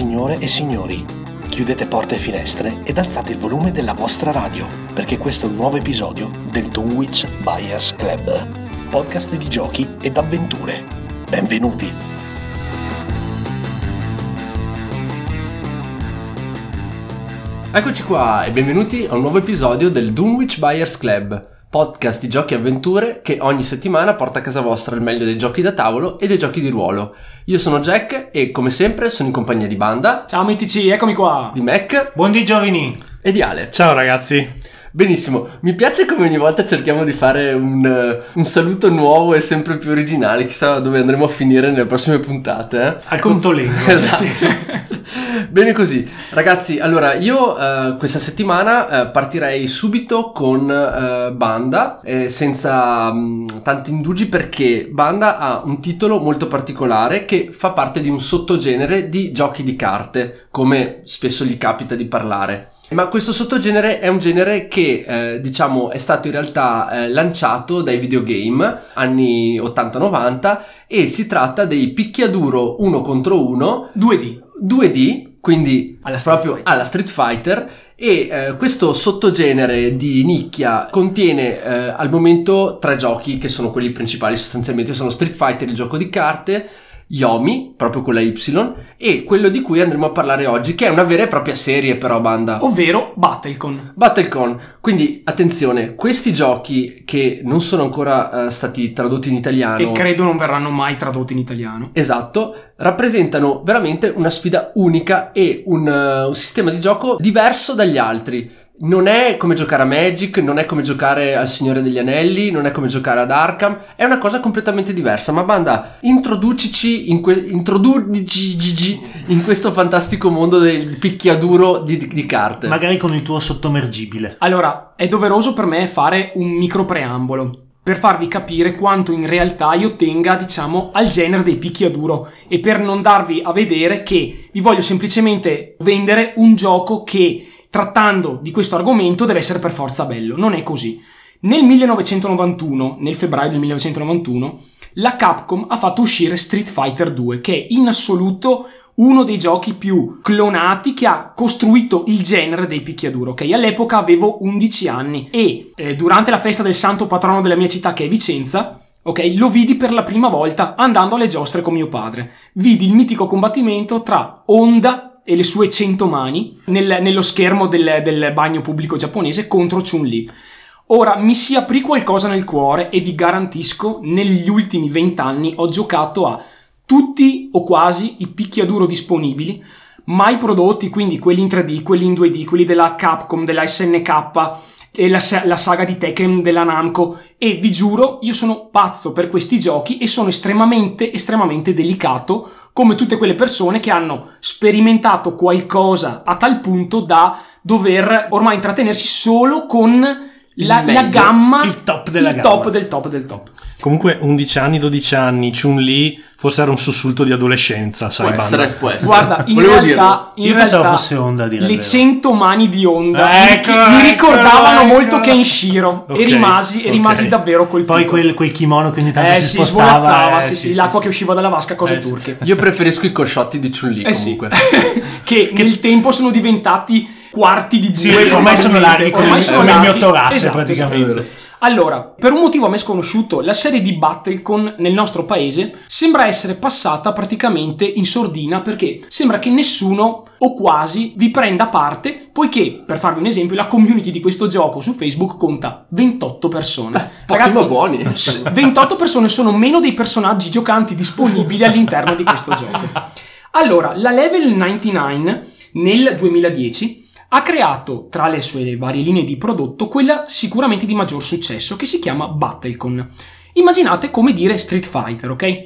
Signore e signori, chiudete porte e finestre ed alzate il volume della vostra radio, perché questo è un nuovo episodio del Dunwich Buyers Club, podcast di giochi ed avventure. Benvenuti! Eccoci qua e benvenuti a un nuovo episodio del Dunwich Buyers Club, podcast di giochi e avventure che ogni settimana porta a casa vostra il meglio dei giochi da tavolo e dei giochi di ruolo. Io sono Jack e come sempre sono in compagnia di Banda, Ciao mitici, eccomi qua. di Mac Buondì giovani! e di Ale. Ciao ragazzi. Benissimo, mi piace come ogni volta cerchiamo di fare un, eh, un saluto nuovo e sempre più originale, chissà dove andremo a finire nelle prossime puntate. eh? Al contolengo. Esatto. Bene così, ragazzi. Allora, io eh, questa settimana eh, partirei subito con eh, Banda, eh, senza mh, tanti indugi, perché Banda ha un titolo molto particolare che fa parte di un sottogenere di giochi di carte, come spesso gli capita di parlare. Ma questo sottogenere è un genere che, eh, diciamo, è stato in realtà eh, lanciato dai videogame anni 80-90 e si tratta dei picchiaduro uno contro uno 2D. 2D, quindi Alla proprio Fighter. alla Street Fighter. E eh, questo sottogenere di nicchia contiene eh, al momento tre giochi che sono quelli principali sostanzialmente, sono Street Fighter, il gioco di carte, Yomi, proprio con la Y, e quello di cui andremo a parlare oggi, che è una vera e propria serie però, banda. Ovvero Battlecon. Battlecon. Quindi attenzione, questi giochi che non sono ancora eh, stati tradotti in italiano. E credo non verranno mai tradotti in italiano. Esatto, rappresentano veramente una sfida unica e un, eh, un sistema di gioco diverso dagli altri. Non è come giocare a Magic, non è come giocare al Signore degli Anelli, non è come giocare ad Arkham, è una cosa completamente diversa. Ma banda, introducici in, que- introducici in questo fantastico mondo del picchiaduro di, di carte. Magari con il tuo sottomergibile. Allora, è doveroso per me fare un micro preambolo per farvi capire quanto in realtà io tenga, diciamo, al genere dei picchiaduro e per non darvi a vedere che vi voglio semplicemente vendere un gioco che, trattando di questo argomento, deve essere per forza bello. Non è così. Nel 1991, nel febbraio del 1991, la Capcom ha fatto uscire Street Fighter 2, che è in assoluto uno dei giochi più clonati che ha costruito il genere dei picchiaduro. Ok, all'epoca avevo 11 anni e eh, durante la festa del santo patrono della mia città, che è Vicenza, ok, lo vidi per la prima volta andando alle giostre con mio padre. Vidi il mitico combattimento tra Honda e le sue 100 mani nel- nello schermo del, del bagno pubblico giapponese contro Chun-Li. Ora mi si aprì qualcosa nel cuore e vi garantisco, negli ultimi vent'anni ho giocato a tutti o quasi i picchiaduro disponibili, mai prodotti, quindi quelli in 3D, quelli in 2D, quelli della Capcom, della SNK e la, la saga di Tekken della Namco. E vi giuro, io sono pazzo per questi giochi e sono estremamente, estremamente delicato come tutte quelle persone che hanno sperimentato qualcosa a tal punto da dover ormai intrattenersi solo con la, Il la meglio, gamma, il top della il gamma. top del top del top. Comunque 11 anni, 12 anni, Chun-Li, forse era un sussulto di adolescenza, sai può essere, può essere. Guarda, in Volevo realtà, in Io pensavo realtà fosse Honda, a dire il le vero. 100 mani di Honda Ecco, mi, mi ecco, ricordavano ecco. molto Kenshiro Ok, e rimasi, e rimasi davvero colpito. Poi quel, quel kimono che ogni tanto eh si si spostava. svolazzava, eh, sì, sì, l'acqua che usciva dalla vasca, cose Eh, sì. turche. Io preferisco i cosciotti di Chun-Li Eh sì, comunque. che, nel tempo sono diventati quarti di due. ormai sono larghi come- Ormai sono il mio torace, Esatto, praticamente. esatto. Allora, per un motivo a me sconosciuto, la serie di Battlecon nel nostro paese sembra essere passata praticamente in sordina perché sembra che nessuno o quasi vi prenda parte, poiché, per farvi un esempio, la community di questo gioco su Facebook conta 28 persone. pochi ma buoni. s- 28 persone sono meno dei personaggi giocanti disponibili all'interno di questo gioco. Allora, la Level 99 nel 2010 ha creato tra le sue varie linee di prodotto quella sicuramente di maggior successo che si chiama Battlecon. Immaginate come dire Street Fighter, ok?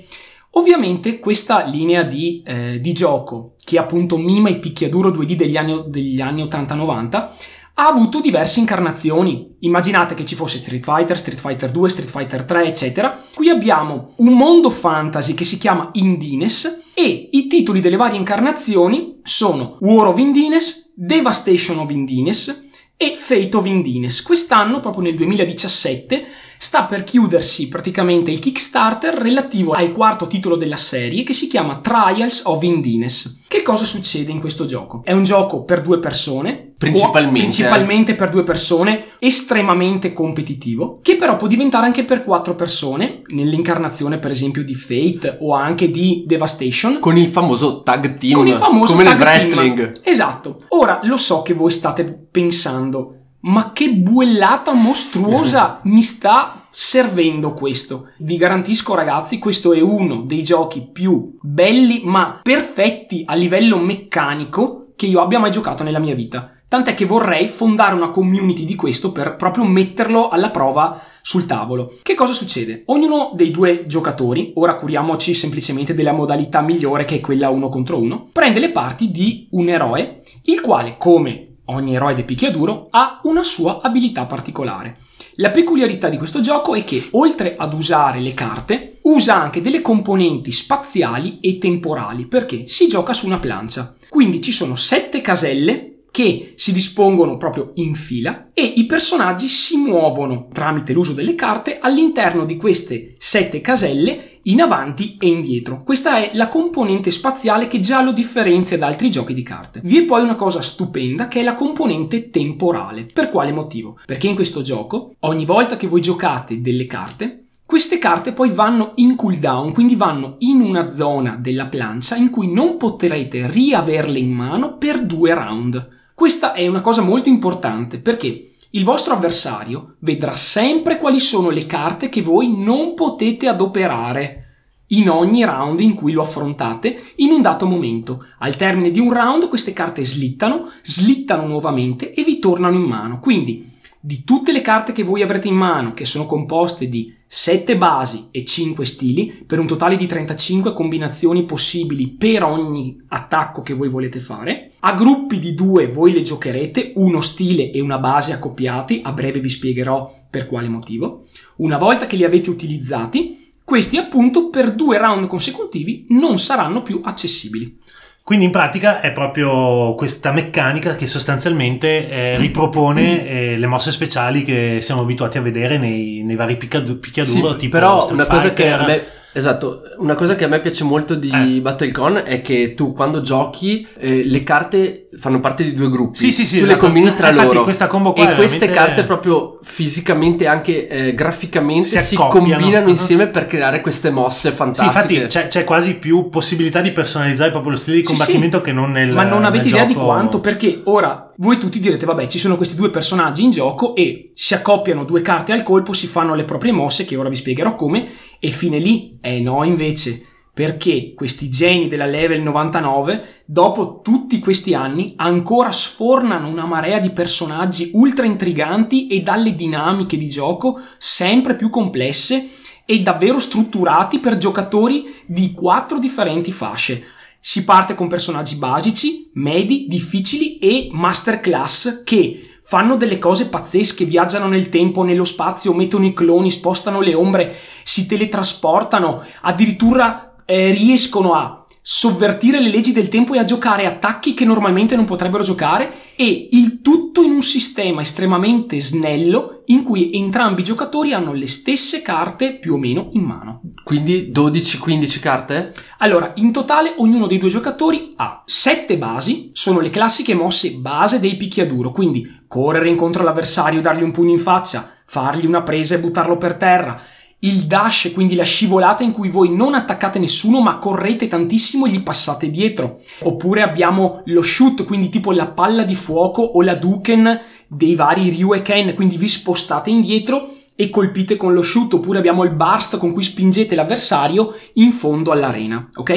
Ovviamente questa linea di, eh, di gioco, che appunto mima i picchiaduro 2D degli anni, degli anni 80-90, ha avuto diverse incarnazioni. Immaginate che ci fosse Street Fighter, Street Fighter 2, Street Fighter 3, eccetera. Qui abbiamo un mondo fantasy che si chiama Indines e i titoli delle varie incarnazioni sono War of Indines, Devastation of Indines, e Fate of Indines. Quest'anno, proprio nel 2017, sta per chiudersi praticamente il Kickstarter relativo al quarto titolo della serie che si chiama Trials of Indines. Che cosa succede in questo gioco? È un gioco per due persone, Principalmente, principalmente per due persone, estremamente competitivo, che però può diventare anche per quattro persone, nell'incarnazione per esempio di Fate o anche di Devastation. Con il famoso tag team. Con il famoso come nel tag team. wrestling. Esatto. Ora lo so che voi state pensando, ma che buellata mostruosa mi sta servendo questo. Vi garantisco ragazzi, questo è uno dei giochi più belli ma perfetti a livello meccanico che io abbia mai giocato nella mia vita. Tant'è che vorrei fondare una community di questo per proprio metterlo alla prova sul tavolo. Che cosa succede? Ognuno dei due giocatori, ora curiamoci semplicemente della modalità migliore che è quella uno contro uno, prende le parti di un eroe, il quale, come ogni eroe di picchiaduro, ha una sua abilità particolare. La peculiarità di questo gioco è che, oltre ad usare le carte, usa anche delle componenti spaziali e temporali, perché si gioca su una plancia. Quindi ci sono sette caselle che si dispongono proprio in fila e i personaggi si muovono tramite l'uso delle carte all'interno di queste sette caselle in avanti e indietro. Questa è la componente spaziale che già lo differenzia da altri giochi di carte. Vi è poi una cosa stupenda che è la componente temporale. Per quale motivo? Perché in questo gioco, ogni volta che voi giocate delle carte, queste carte poi vanno in cooldown, quindi vanno in una zona della plancia in cui non potrete riaverle in mano per due round. Questa è una cosa molto importante perché il vostro avversario vedrà sempre quali sono le carte che voi non potete adoperare in ogni round in cui lo affrontate in un dato momento. Al termine di un round queste carte slittano, slittano nuovamente e vi tornano in mano. Quindi di tutte le carte che voi avrete in mano, che sono composte di 7 basi e 5 stili, per un totale di 35 combinazioni possibili per ogni attacco che voi volete fare, a gruppi di due voi le giocherete, uno stile e una base accoppiati, a breve vi spiegherò per quale motivo. Una volta che li avete utilizzati, questi appunto per due round consecutivi non saranno più accessibili. Quindi in pratica è proprio questa meccanica che sostanzialmente eh, ripropone eh, le mosse speciali che siamo abituati a vedere nei, nei vari picchiadu- picchiaduro Sì, tipo però una cosa che a me Esatto, una cosa che a me piace molto di Eh. Battlecon è che tu quando giochi eh, le carte fanno parte di due gruppi. Sì, sì, sì, Tu le esatto. combini tra Infatti loro. questa combo qua e è queste veramente- carte proprio fisicamente anche eh, graficamente Si si, accoppiano. combinano Mhm. insieme per creare queste mosse Sì, fantastiche. infatti c'è, c'è quasi più possibilità di personalizzare proprio lo stile di Sì, combattimento che non nel Ma non avete idea di gioco- quanto, perché ora voi tutti direte, vabbè, ci sono questi due personaggi in gioco e si accoppiano due carte al colpo, si fanno le proprie mosse, che ora vi spiegherò come, e fine lì. Eh no, invece, perché questi geni della level 99, dopo tutti questi anni, ancora sfornano una marea di personaggi ultra intriganti e dalle dinamiche di gioco sempre più complesse e davvero strutturati per giocatori di quattro differenti fasce. Si parte con personaggi basici, medi, difficili e masterclass che fanno delle cose pazzesche, viaggiano nel tempo, nello spazio, mettono i cloni, spostano le ombre, si teletrasportano, addirittura eh, riescono a sovvertire le leggi del tempo e a giocare attacchi che normalmente non potrebbero giocare e il tutto in un sistema estremamente snello in cui entrambi i giocatori hanno le stesse carte più o meno in mano. Quindi 12-15 carte? Allora, in totale ognuno dei due giocatori ha 7 basi, sono le classiche mosse base dei picchiaduro, quindi correre incontro all'avversario, dargli un pugno in faccia, fargli una presa e buttarlo per terra. Il dash, quindi la scivolata in cui voi non attaccate nessuno ma correte tantissimo e gli passate dietro. Oppure abbiamo lo shoot, quindi tipo la palla di fuoco o la duken dei vari Ryu e Ken, quindi vi spostate indietro e colpite con lo shoot. Oppure abbiamo il burst con cui spingete l'avversario in fondo all'arena, ok?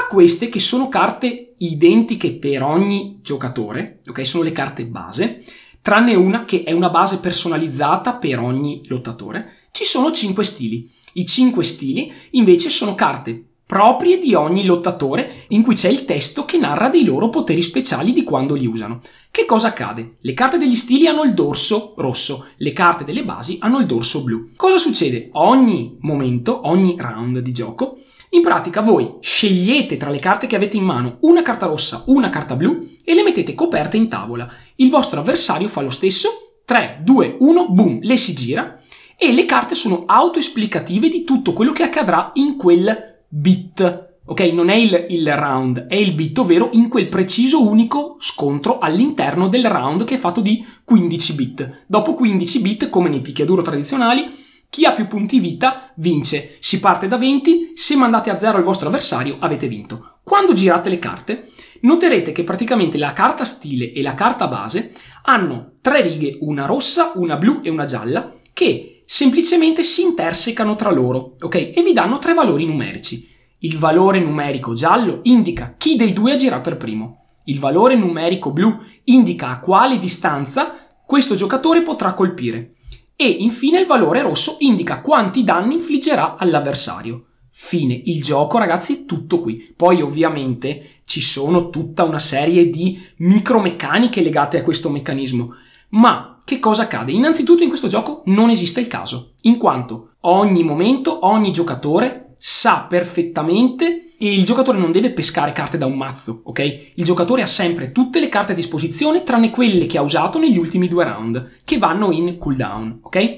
A queste che sono carte identiche per ogni giocatore, ok? Sono le carte base, tranne una che è una base personalizzata per ogni lottatore. Ci sono 5 stili. I 5 stili invece sono carte proprie di ogni lottatore in cui c'è il testo che narra dei loro poteri speciali di quando li usano. Che cosa accade? Le carte degli stili hanno il dorso rosso, le carte delle basi hanno il dorso blu. Cosa succede? Ogni momento, ogni round di gioco, In pratica voi scegliete tra le carte che avete in mano una carta rossa, una carta blu e le mettete coperte in tavola. Il vostro avversario fa lo stesso. 3, 2, 1, boom, le si gira e le carte sono autoesplicative di tutto quello che accadrà in quel bit. Ok, non è il, il, round, è il bit, ovvero in quel preciso unico scontro all'interno del round che è fatto di 15 bit. Dopo 15 bit, come nei picchiaduro tradizionali, chi ha più punti vita vince. Si parte da 20, se mandate a 0 il vostro avversario avete vinto. Quando girate le carte, noterete che praticamente la carta stile e la carta base hanno tre righe, una rossa, una blu e una gialla, che semplicemente si intersecano tra loro, ok? E vi danno tre valori numerici. Il valore numerico giallo indica chi dei due agirà per primo. Il valore numerico blu indica a quale distanza questo giocatore potrà colpire. E infine il valore rosso indica quanti danni infliggerà all'avversario. Fine, il gioco ragazzi è tutto qui. Poi ovviamente ci sono tutta una serie di micromeccaniche legate a questo meccanismo. Ma che cosa accade? Innanzitutto in questo gioco non esiste il caso, in quanto ogni momento, ogni giocatore sa perfettamente e il giocatore non deve pescare carte da un mazzo, ok? Il giocatore ha sempre tutte le carte a disposizione tranne quelle che ha usato negli ultimi due round, che vanno in cooldown, ok?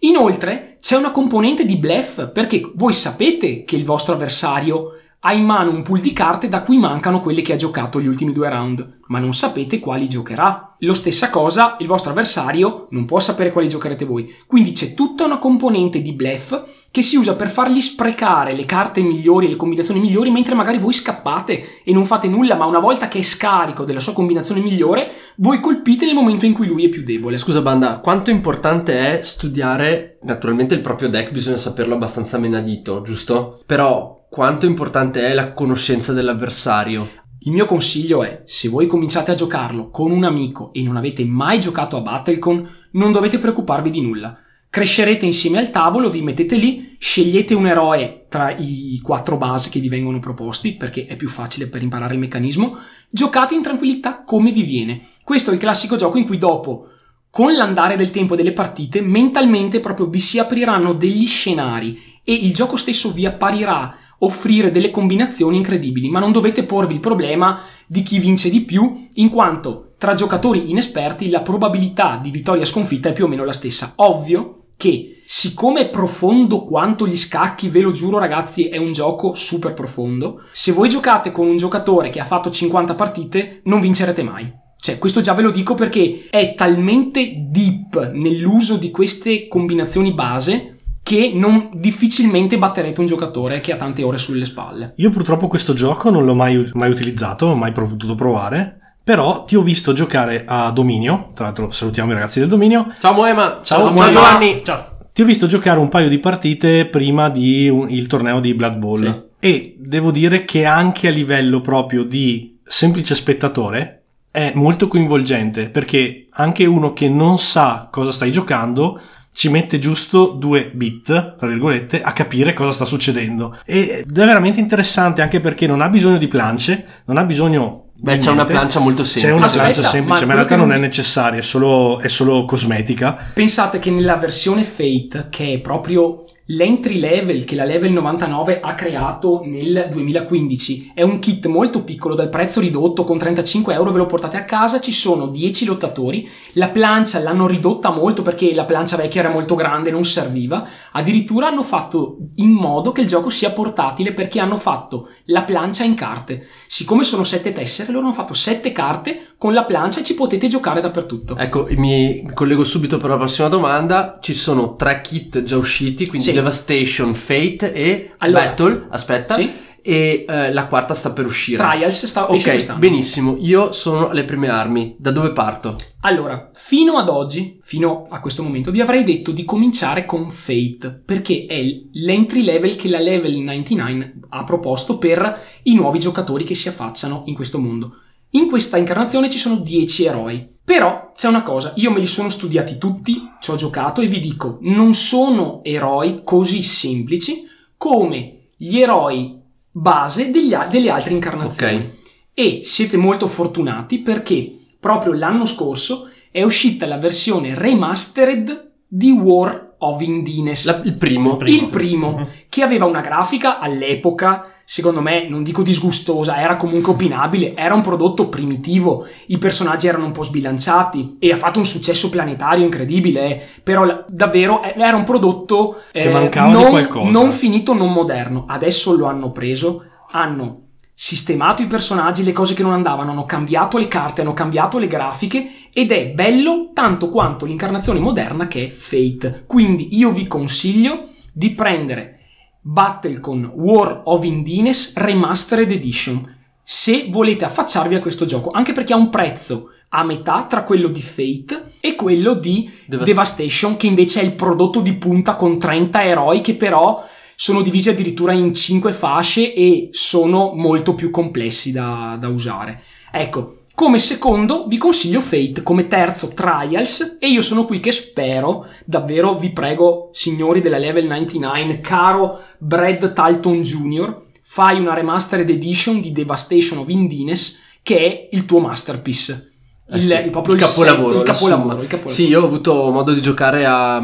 Inoltre c'è una componente di bluff perché voi sapete che il vostro avversario ha in mano un pool di carte da cui mancano quelle che ha giocato gli ultimi due round, ma non sapete quali giocherà. Lo stessa cosa, il vostro avversario non può sapere quali giocherete voi. Quindi c'è tutta una componente di bluff che si usa per fargli sprecare le carte migliori e le combinazioni migliori mentre magari voi scappate e non fate nulla, ma una volta che è scarico della sua combinazione migliore, voi colpite nel momento in cui lui è più debole. Scusa banda, quanto importante è studiare naturalmente il proprio deck, bisogna saperlo abbastanza menadito, giusto? Però quanto importante è la conoscenza dell'avversario. Il mio consiglio è, se voi cominciate a giocarlo con un amico e non avete mai giocato a Battlecon, non dovete preoccuparvi di nulla. Crescerete insieme al tavolo, vi mettete lì, scegliete un eroe tra i quattro base che vi vengono proposti, perché è più facile per imparare il meccanismo, giocate in tranquillità come vi viene. Questo è il classico gioco in cui dopo, con l'andare del tempo delle partite, mentalmente proprio vi si apriranno degli scenari e il gioco stesso vi apparirà offrire delle combinazioni incredibili, ma non dovete porvi il problema di chi vince di più, in quanto tra giocatori inesperti la probabilità di vittoria sconfitta è più o meno la stessa. Ovvio che siccome è profondo quanto gli scacchi, ve lo giuro ragazzi, è un gioco super profondo, se voi giocate con un giocatore che ha fatto 50 partite, non vincerete mai. Cioè, questo già ve lo dico perché è talmente deep nell'uso di queste combinazioni base che non difficilmente batterete un giocatore che ha tante ore sulle spalle. Io purtroppo questo gioco non l'ho mai, mai utilizzato, non ho mai potuto provare. Però ti ho visto giocare a Dominio. Tra l'altro, salutiamo i ragazzi del Dominio. Ciao Moema, ciao, ciao, ciao Giovanni. Ciao. Ti ho visto giocare un paio di partite prima del torneo di Blood Bowl. Sì. E devo dire che anche a livello proprio di semplice spettatore è molto coinvolgente perché anche uno che non sa cosa stai giocando ci mette giusto due bit, tra virgolette, a capire cosa sta succedendo. Ed è veramente interessante anche perché non ha bisogno di plance, non ha bisogno Beh, c'è una plancia molto semplice. C'è una Aspetta, plancia semplice, ma, in realtà non, non è necessaria, è solo, è solo cosmetica. Pensate che nella versione Fate, che è proprio L'entry level che la level 99 ha creato nel 2015 è un kit molto piccolo dal prezzo ridotto con 35 euro ve lo portate a casa ci sono 10 lottatori. La plancia l'hanno ridotta molto perché la plancia vecchia era molto grande non serviva. Addirittura hanno fatto in modo che il gioco sia portatile perché hanno fatto la plancia in carte. Siccome sono 7 tessere loro hanno fatto 7 carte con la plancia e ci potete giocare dappertutto. Ecco mi collego subito per la prossima domanda. Ci sono 3 kit già usciti quindi sì Devastation, Fate e allora, Battle. Aspetta. Sì. E eh, la quarta sta per uscire. Trials sta. Ok, benissimo. Io sono alle prime armi. Da dove parto? Allora, fino ad oggi, fino a questo momento, vi avrei detto di cominciare con Fate, perché è l'entry level che la Level 99 ha proposto per i nuovi giocatori che si affacciano in questo mondo. In questa incarnazione ci sono 10 eroi. Però c'è una cosa, io me li sono studiati tutti, ci ho giocato e vi dico, non sono eroi così semplici come gli eroi base degli, delle altre incarnazioni. Okay. E siete molto fortunati perché proprio l'anno scorso è uscita la versione remastered di War of Indines. La- il primo. Il primo, che aveva una grafica all'epoca, secondo me, non dico disgustosa, era comunque opinabile, era un prodotto primitivo, i personaggi erano un po' sbilanciati e ha fatto un successo planetario incredibile, eh. però la- davvero eh, era un prodotto Che mancava di non, qualcosa. non finito, non moderno. Adesso lo hanno preso, hanno sistemato i personaggi, le cose che non andavano, hanno cambiato le carte, hanno cambiato le grafiche ed è bello tanto quanto l'incarnazione moderna che è Fate. Quindi io vi consiglio di prendere Battlecon War of Indines Remastered Edition se volete affacciarvi a questo gioco, anche perché ha un prezzo a metà tra quello di Fate e quello di Devast- Devastation, che invece è il prodotto di punta con 30 eroi che però sono divisi addirittura in 5 fasce e sono molto più complessi da, da usare. Ecco, come secondo vi consiglio Fate, come terzo Trials e io sono qui che spero, davvero vi prego signori della Level 99, caro Brad Talton Jr., fai una remastered edition di Devastation of Indines che è il tuo masterpiece. Eh Il, sì, il- proprio il capolavoro, set- il capolavoro, il capolavoro. Sì, io ho avuto modo di giocare a,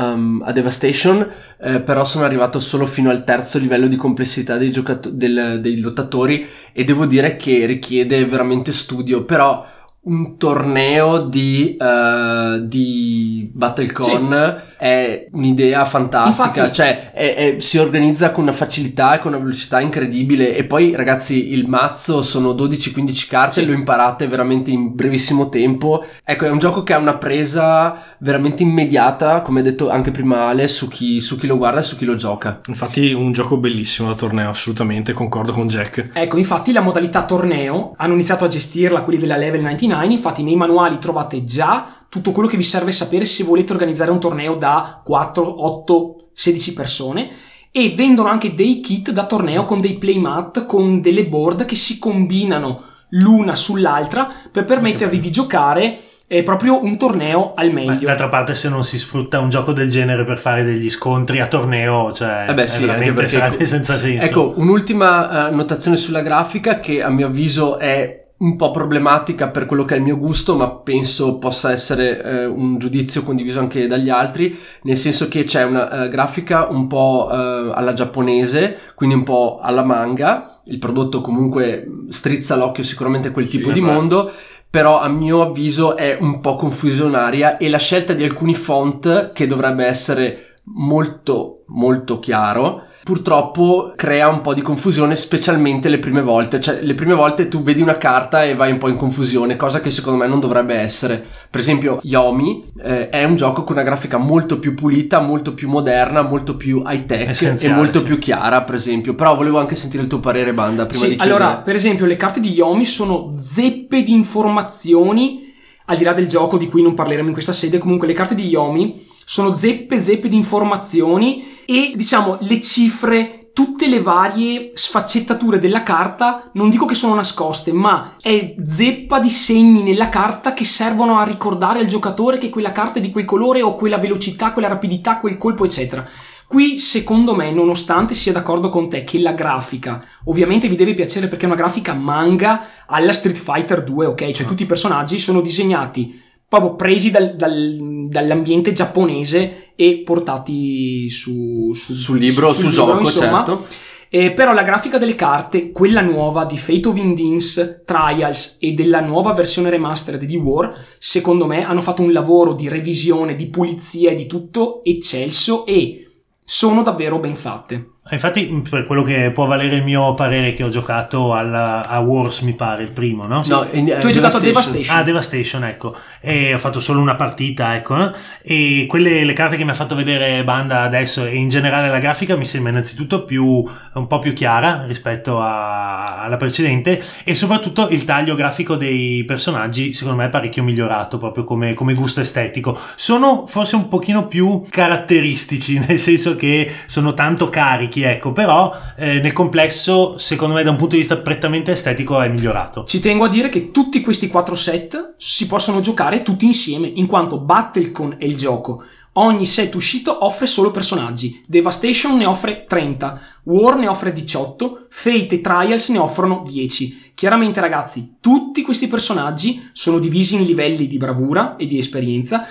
um, a Devastation, eh, però sono arrivato solo fino al terzo livello di complessità dei, giocato- del- dei lottatori e devo dire che richiede veramente studio, però un torneo di, eh, di Battlecon è un'idea fantastica, Infatti- cioè è- è- si organizza con una facilità e con una velocità incredibile e poi ragazzi il mazzo sono 12-15 carte, Sì. lo imparate veramente in brevissimo tempo, ecco è un gioco che ha una presa veramente immediata, come ha detto anche prima Ale, su chi, su chi lo guarda e su chi lo gioca. Infatti un gioco bellissimo da torneo, assolutamente, concordo con Jack. Ecco, infatti la modalità torneo hanno iniziato a gestirla quelli della Level 99, infatti nei manuali trovate già tutto quello che vi serve sapere se volete organizzare un torneo da 4, 8, 16 persone e vendono anche dei kit da torneo con dei playmat, con delle board che si combinano l'una sull'altra per permettervi di giocare eh, proprio un torneo al Beh, meglio. D'altra parte, se non si sfrutta un gioco del genere per fare degli scontri a torneo, cioè Eh beh, è sì, veramente sarebbe senza senso. Ecco, un'ultima eh, notazione sulla grafica che a mio avviso è un po' problematica per quello che è il mio gusto, ma penso possa essere eh, un giudizio condiviso anche dagli altri, nel senso che c'è una eh, grafica un po' eh, alla giapponese, quindi un po' alla manga, il prodotto comunque strizza l'occhio sicuramente a quel Sì, tipo di vabbè. mondo, però a mio avviso è un po' confusionaria e la scelta di alcuni font che dovrebbe essere molto molto chiaro purtroppo crea un po' di confusione specialmente le prime volte. Cioè le prime volte tu vedi una carta e vai un po' in confusione cosa che secondo me non dovrebbe essere. Per esempio Yomi eh, è un gioco con una grafica molto più pulita molto più moderna molto più high tech e molto sì. più chiara per esempio. Però volevo anche sentire il tuo parere Banda prima Sì, di chiudere. allora, per esempio, le carte di Yomi sono zeppe di informazioni, al di là del gioco di cui non parleremo in questa sede, comunque le carte di Yomi sono zeppe zeppe di informazioni e diciamo le cifre, tutte le varie sfaccettature della carta, non dico che sono nascoste, ma è zeppa di segni nella carta che servono a ricordare al giocatore che quella carta è di quel colore o quella velocità, quella rapidità, quel colpo, eccetera. Qui, secondo me, nonostante sia d'accordo con te che la grafica, ovviamente vi deve piacere perché è una grafica manga alla Street Fighter 2, ok? Cioè tutti i personaggi sono disegnati proprio presi dal- dal- dall'ambiente giapponese e portati su, su- sul libro su- sul, gioco certo eh, però la grafica delle carte, quella nuova di Fate of Indins, Trials e della nuova versione remastered di War, secondo me hanno fatto un lavoro di revisione, di pulizia e di tutto eccelso e sono davvero ben fatte. Infatti, per quello che può valere il mio parere, che ho giocato alla- a Wars, mi pare, il primo, no? No, in- Tu eh, hai giocato a Devastation. Ah, Devastation, ecco. E ho fatto solo una partita, ecco. eh. E quelle le carte che mi ha fatto vedere Banda adesso e in generale la grafica mi sembra innanzitutto più un po' più chiara rispetto a- alla precedente e soprattutto il taglio grafico dei personaggi secondo me è parecchio migliorato proprio come, come gusto estetico. Sono forse un pochino più caratteristici, nel senso che sono tanto carichi, ecco, però eh, nel complesso secondo me da un punto di vista prettamente estetico è migliorato. Ci tengo a dire che tutti questi quattro set si possono giocare tutti insieme, in quanto Battlecon è il gioco. Ogni set uscito offre solo personaggi. Devastation ne offre 30, War ne offre 18, Fate e Trials ne offrono 10. Chiaramente ragazzi, tutti questi personaggi sono divisi in livelli di bravura e di esperienza.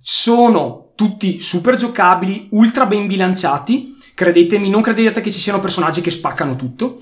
Sono tutti super giocabili, ultra ben bilanciati. Credetemi, non credete che ci siano personaggi che spaccano tutto.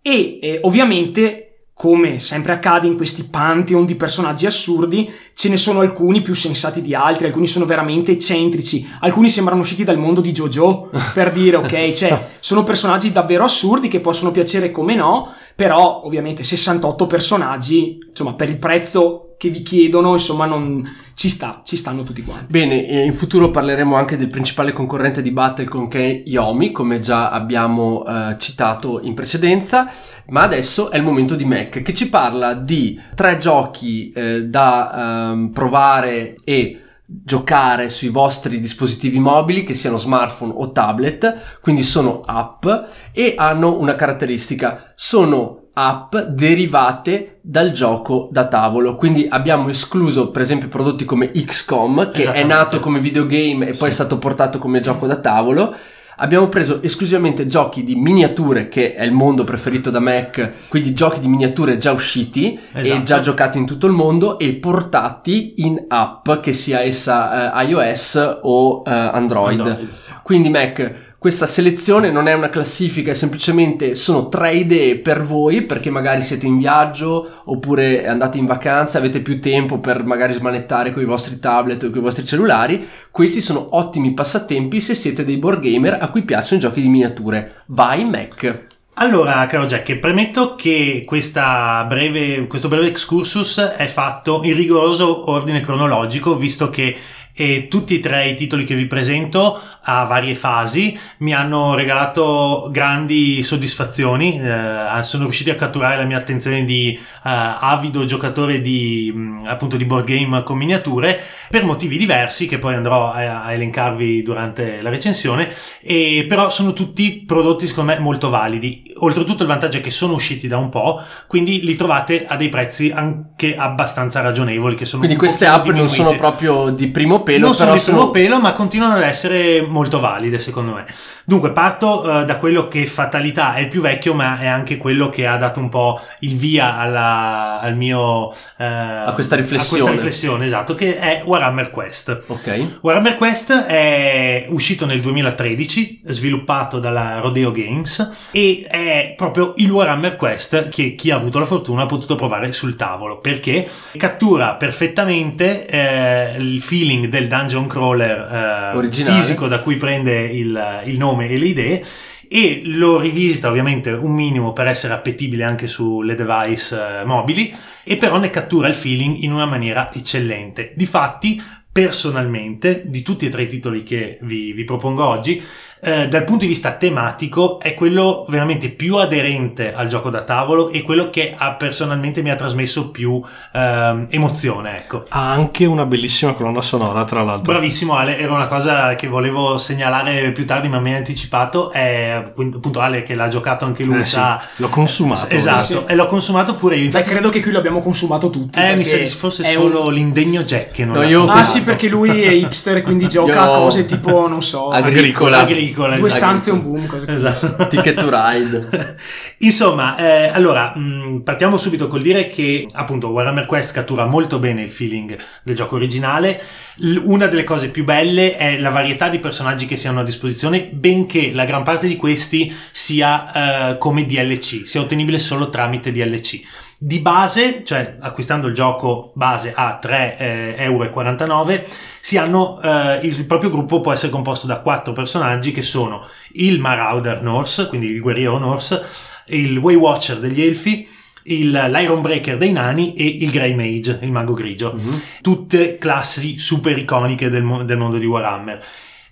E eh, ovviamente come sempre accade in questi pantheon di personaggi assurdi, ce ne sono alcuni più sensati di altri, alcuni sono veramente eccentrici, alcuni sembrano usciti dal mondo di JoJo, per dire, ok, cioè, sono personaggi davvero assurdi che possono piacere come no, però ovviamente 68 personaggi, insomma, per il prezzo che vi chiedono, insomma, non ci sta, ci stanno tutti quanti. Bene, in futuro parleremo anche del principale concorrente di Battlecon che è Yomi, come già abbiamo eh, citato in precedenza, ma adesso è il momento di Mac che ci parla di tre giochi eh, da ehm, provare e giocare sui vostri dispositivi mobili che siano smartphone o tablet, quindi sono app e hanno una caratteristica, sono app derivate dal gioco da tavolo. Quindi abbiamo escluso, per esempio, prodotti come XCOM, che è nato come videogame e poi è stato portato come gioco da tavolo. Abbiamo preso esclusivamente giochi di miniature, che è il mondo preferito da Mac, quindi giochi di miniature già usciti Esatto. e già giocati in tutto il mondo e portati in app, che sia essa eh, iOS o eh, Android. Android. Quindi Mac, questa selezione non è una classifica, è semplicemente sono tre idee per voi perché magari siete in viaggio oppure andate in vacanza, avete più tempo per magari smanettare con i vostri tablet o con i vostri cellulari. Questi sono ottimi passatempi se siete dei board gamer a cui piacciono i giochi di miniature. Vai Mac. Allora, caro Jack, premetto che breve, questo breve excursus è fatto in rigoroso ordine cronologico, visto che eh, tutti e tre i titoli che vi presento a varie fasi mi hanno regalato grandi soddisfazioni, eh, sono riusciti a catturare la mia attenzione di eh, avido giocatore di, mh, appunto, di board game con miniature per motivi diversi che poi andrò a, a elencarvi durante la recensione, e, però sono tutti prodotti secondo me molto validi. Oltretutto il vantaggio è che sono usciti da un po', quindi li trovate a dei prezzi anche abbastanza ragionevoli. Che sono Quindi queste app non sono proprio di primo pelo, non sono di primo pelo, ma continuano ad essere molto valide, secondo me. Dunque, parto eh, da quello che fatalità è il più vecchio, ma è anche quello che ha dato un po' il via alla- al mio eh, a questa riflessione. a questa riflessione, esatto, che è Warhammer Quest. Ok. Warhammer Quest è uscito nel 2013, sviluppato dalla Rodeo Games e è proprio il Warhammer Quest che chi ha avuto la fortuna ha potuto provare sul tavolo perché cattura perfettamente eh, il feeling del dungeon crawler eh, fisico da cui prende il, il nome e le idee e lo rivisita ovviamente un minimo per essere appetibile anche sulle device eh, mobili e però ne cattura il feeling in una maniera eccellente. Difatti, personalmente, di tutti e tre i titoli che vi, vi propongo oggi, eh, dal punto di vista tematico è quello veramente più aderente al gioco da tavolo e quello che ha, personalmente mi ha trasmesso più ehm, emozione, ecco. Ha anche una bellissima colonna sonora, tra l'altro. Bravissimo Ale, era una cosa che volevo segnalare più tardi ma mi ha anticipato, è appunto Ale che l'ha giocato anche lui Eh sì, sa... l'ho consumato. Esatto, Sì. e l'ho consumato pure io. Beh, Infatti, credo che qui l'abbiamo consumato tutti. eh, mi perché sa che forse è solo un- l'indegno Jack che non No, l'ha io- Ah sì, perché lui è hipster e quindi gioca a cose tipo, non so, Agricola. Agricola, due esatto. stanze e un boom. Cose così. Esatto. Ticket to Ride. Insomma, eh, allora, mh, partiamo subito col dire che appunto Warhammer Quest cattura molto bene il feeling del gioco originale. L- una delle cose più belle è la varietà di personaggi che si hanno a disposizione, benché la gran parte di questi sia eh, come DLC, sia ottenibile solo tramite DLC. Di base, cioè acquistando il gioco base a 3,49 euro, si hanno, eh, il proprio gruppo può essere composto da quattro personaggi che sono il Marauder Norse, quindi il guerriero Norse, il Way Watcher degli Elfi, il, l'Iron Breaker dei nani e il Grey Mage, il mago grigio. Tutte classi super iconiche del, del mondo di Warhammer.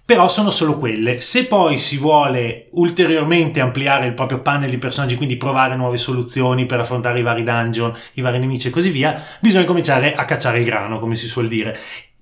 Però sono solo quelle. Se poi si vuole ulteriormente ampliare il proprio panel di personaggi, quindi provare nuove soluzioni per affrontare i vari dungeon, i vari nemici e così via, bisogna cominciare a cacciare il grano, come si suol dire.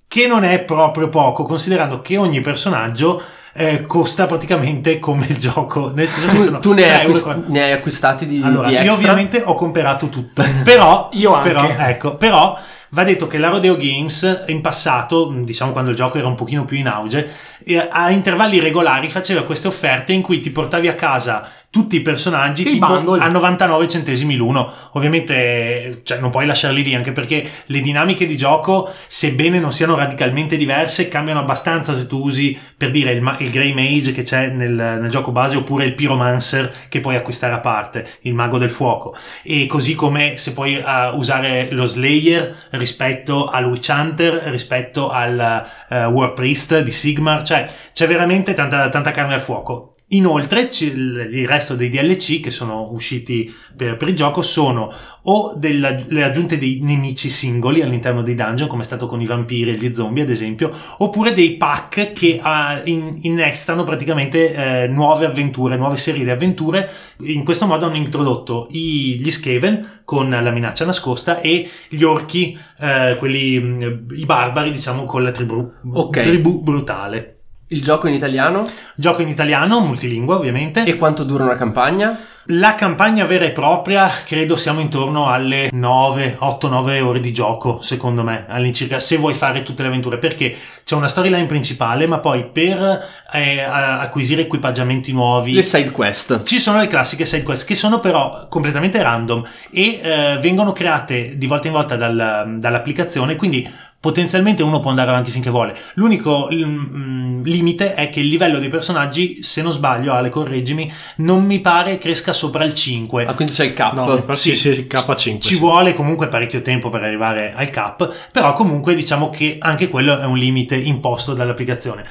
Che non è proprio poco, considerando che ogni personaggio eh, costa praticamente come il gioco. Nel senso che sono tu ne, hai 3,40 acquist- ne hai acquistati di, allora, di io ovviamente ho comprato tutto, però, Io anche. però, ecco, però va detto che la Rodeo Games in passato, diciamo quando il gioco era un pochino più in auge, eh, a intervalli regolari faceva queste offerte in cui ti portavi a casa tutti i personaggi tipo, a 99 centesimi l'uno. Ovviamente cioè, non puoi lasciarli lì, anche perché le dinamiche di gioco, sebbene non siano radicalmente diverse, cambiano abbastanza se tu usi, per dire, il, ma- il Grey Mage che c'è nel, nel gioco base oppure il Pyromancer che puoi acquistare a parte, il mago del fuoco. E così come se puoi eh, usare lo Slayer rispetto al Witch Hunter, rispetto al eh, War Priest di Sigmar, cioè c'è veramente tanta, tanta carne al fuoco. Inoltre il resto dei DLC che sono usciti per, per il gioco sono o della- le aggiunte dei nemici singoli all'interno dei dungeon, come è stato con i vampiri e gli zombie ad esempio, oppure dei pack che ah, in- innestano praticamente eh, nuove avventure, nuove serie di avventure. In questo modo hanno introdotto i- gli Skaven con la minaccia nascosta e gli orchi, eh, quelli, mh, i barbari diciamo con la tribù, Ok. tribù brutale. Il gioco in italiano? Gioco in italiano, multilingua ovviamente. E quanto dura una campagna? La campagna vera e propria credo siamo intorno alle 9, 8-9 ore di gioco, secondo me, all'incirca, se vuoi fare tutte le avventure, perché c'è una storyline principale, ma poi per eh, acquisire equipaggiamenti nuovi... Le side quest. Ci sono le classiche side quest che sono però completamente random e eh, vengono create di volta in volta dal- dall'applicazione, quindi potenzialmente uno può andare avanti finché vuole. L'unico mm, limite è che il livello dei personaggi, se non sbaglio, Ale, correggimi, non mi pare cresca sopra il 5. Ah, quindi c'è il cap. No, Sì. sì, sì, K5. Ci vuole comunque parecchio tempo per arrivare al cap, però comunque diciamo che anche quello è un limite imposto dall'applicazione.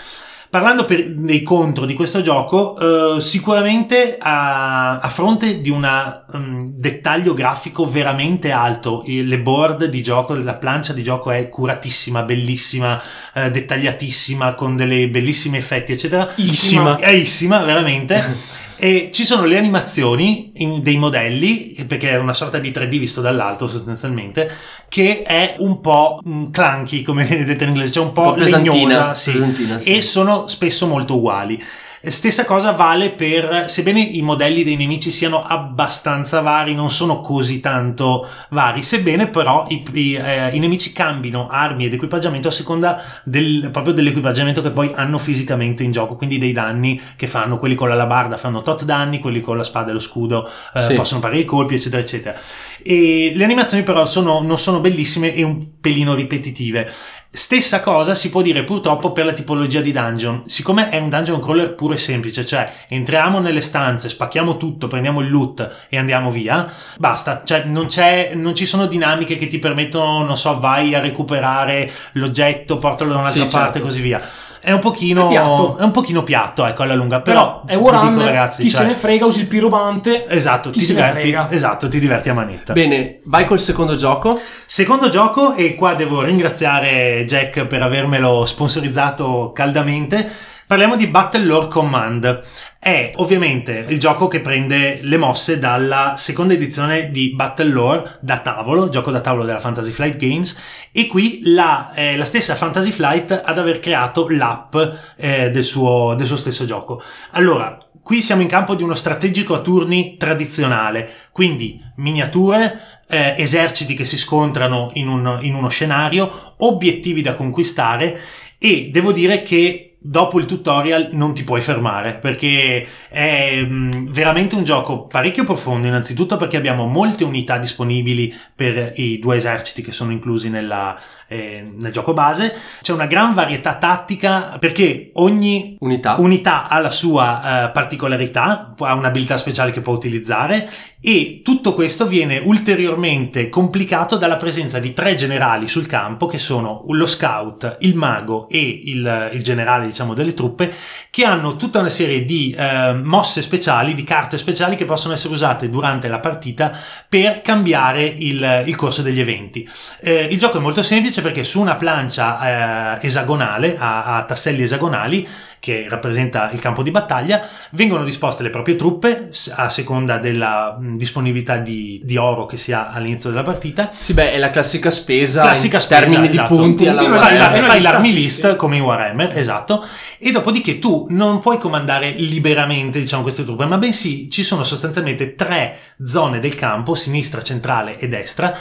Parlando per- dei contro di questo gioco, eh, sicuramente a, a fronte di un dettaglio grafico veramente alto, le board di gioco, la plancia di gioco è curatissima, bellissima, eh, dettagliatissima, con dei bellissimi effetti, eccetera. Issima. È issima, veramente. E ci sono le animazioni dei modelli, perché è una sorta di 3D visto dall'alto sostanzialmente, che è un po' mm, clunky, come viene detto in inglese, cioè un po', Un po' legnosa, sì. sì. e sono spesso molto uguali. Stessa cosa vale per, sebbene i modelli dei nemici siano abbastanza vari, non sono così tanto vari, sebbene però i, i, eh, i nemici cambino armi ed equipaggiamento a seconda del, proprio dell'equipaggiamento che poi hanno fisicamente in gioco, quindi dei danni che fanno, quelli con la labarda fanno tot danni, quelli con la spada e lo scudo eh, Sì. possono parare i colpi, eccetera, eccetera. E le animazioni però sono, non sono bellissime e un pelino ripetitive. Stessa cosa si può dire purtroppo per la tipologia di dungeon. Siccome è un dungeon crawler puro e semplice, cioè entriamo nelle stanze, spacchiamo tutto, prendiamo il loot e andiamo via, basta. Cioè non, c'è, non ci sono dinamiche che ti permettono, non so, vai a recuperare l'oggetto, portalo da un'altra Sì, parte e certo. così via. È un pochino È piatto. è un pochino piatto, ecco, alla lunga. Però, Però, è Warhammer, dico, ragazzi, chi cioè, se ne frega, usi il piromante. Esatto, chi ti se ne diverti, frega. esatto, ti diverti a manetta. Bene, vai col secondo gioco. Secondo gioco, e qua devo ringraziare Jack per avermelo sponsorizzato caldamente, parliamo di Battle Lore Command. È ovviamente il gioco che prende le mosse dalla seconda edizione di Battle Lore da tavolo, gioco da tavolo della Fantasy Flight Games, e qui la, eh, la stessa Fantasy Flight ad aver creato l'app eh, del, suo, del suo stesso gioco. Allora, qui siamo in campo di uno strategico a turni tradizionale, quindi miniature, eh, eserciti che si scontrano in, un- in uno scenario, obiettivi da conquistare e devo dire che dopo il tutorial non ti puoi fermare perché è mm, veramente un gioco parecchio profondo innanzitutto perché abbiamo molte unità disponibili per i due eserciti che sono inclusi nella, eh, nel gioco base c'è una gran varietà tattica perché ogni Unità. unità ha la sua eh, particolarità, ha un'abilità speciale che può utilizzare e tutto questo viene ulteriormente complicato dalla presenza di tre generali sul campo che sono lo scout, il mago e il, il generale diciamo delle truppe che hanno tutta una serie di eh, mosse speciali, di carte speciali che possono essere usate durante la partita per cambiare il, il corso degli eventi. Eh, il gioco è molto semplice perché su una plancia eh, esagonale, a, a tasselli esagonali, che rappresenta il campo di battaglia, vengono disposte le proprie truppe a seconda della disponibilità di, di oro che si ha all'inizio della partita. Sì, beh, è la classica spesa Classica in spesa, termini di esatto. punti alla Punti, Fai, Sì, la- sì, fai sì, l'army sì, list sì. come in Warhammer, esatto, e dopodiché tu non puoi comandare liberamente diciamo, queste truppe, ma bensì ci sono sostanzialmente tre zone del campo, sinistra, centrale e destra,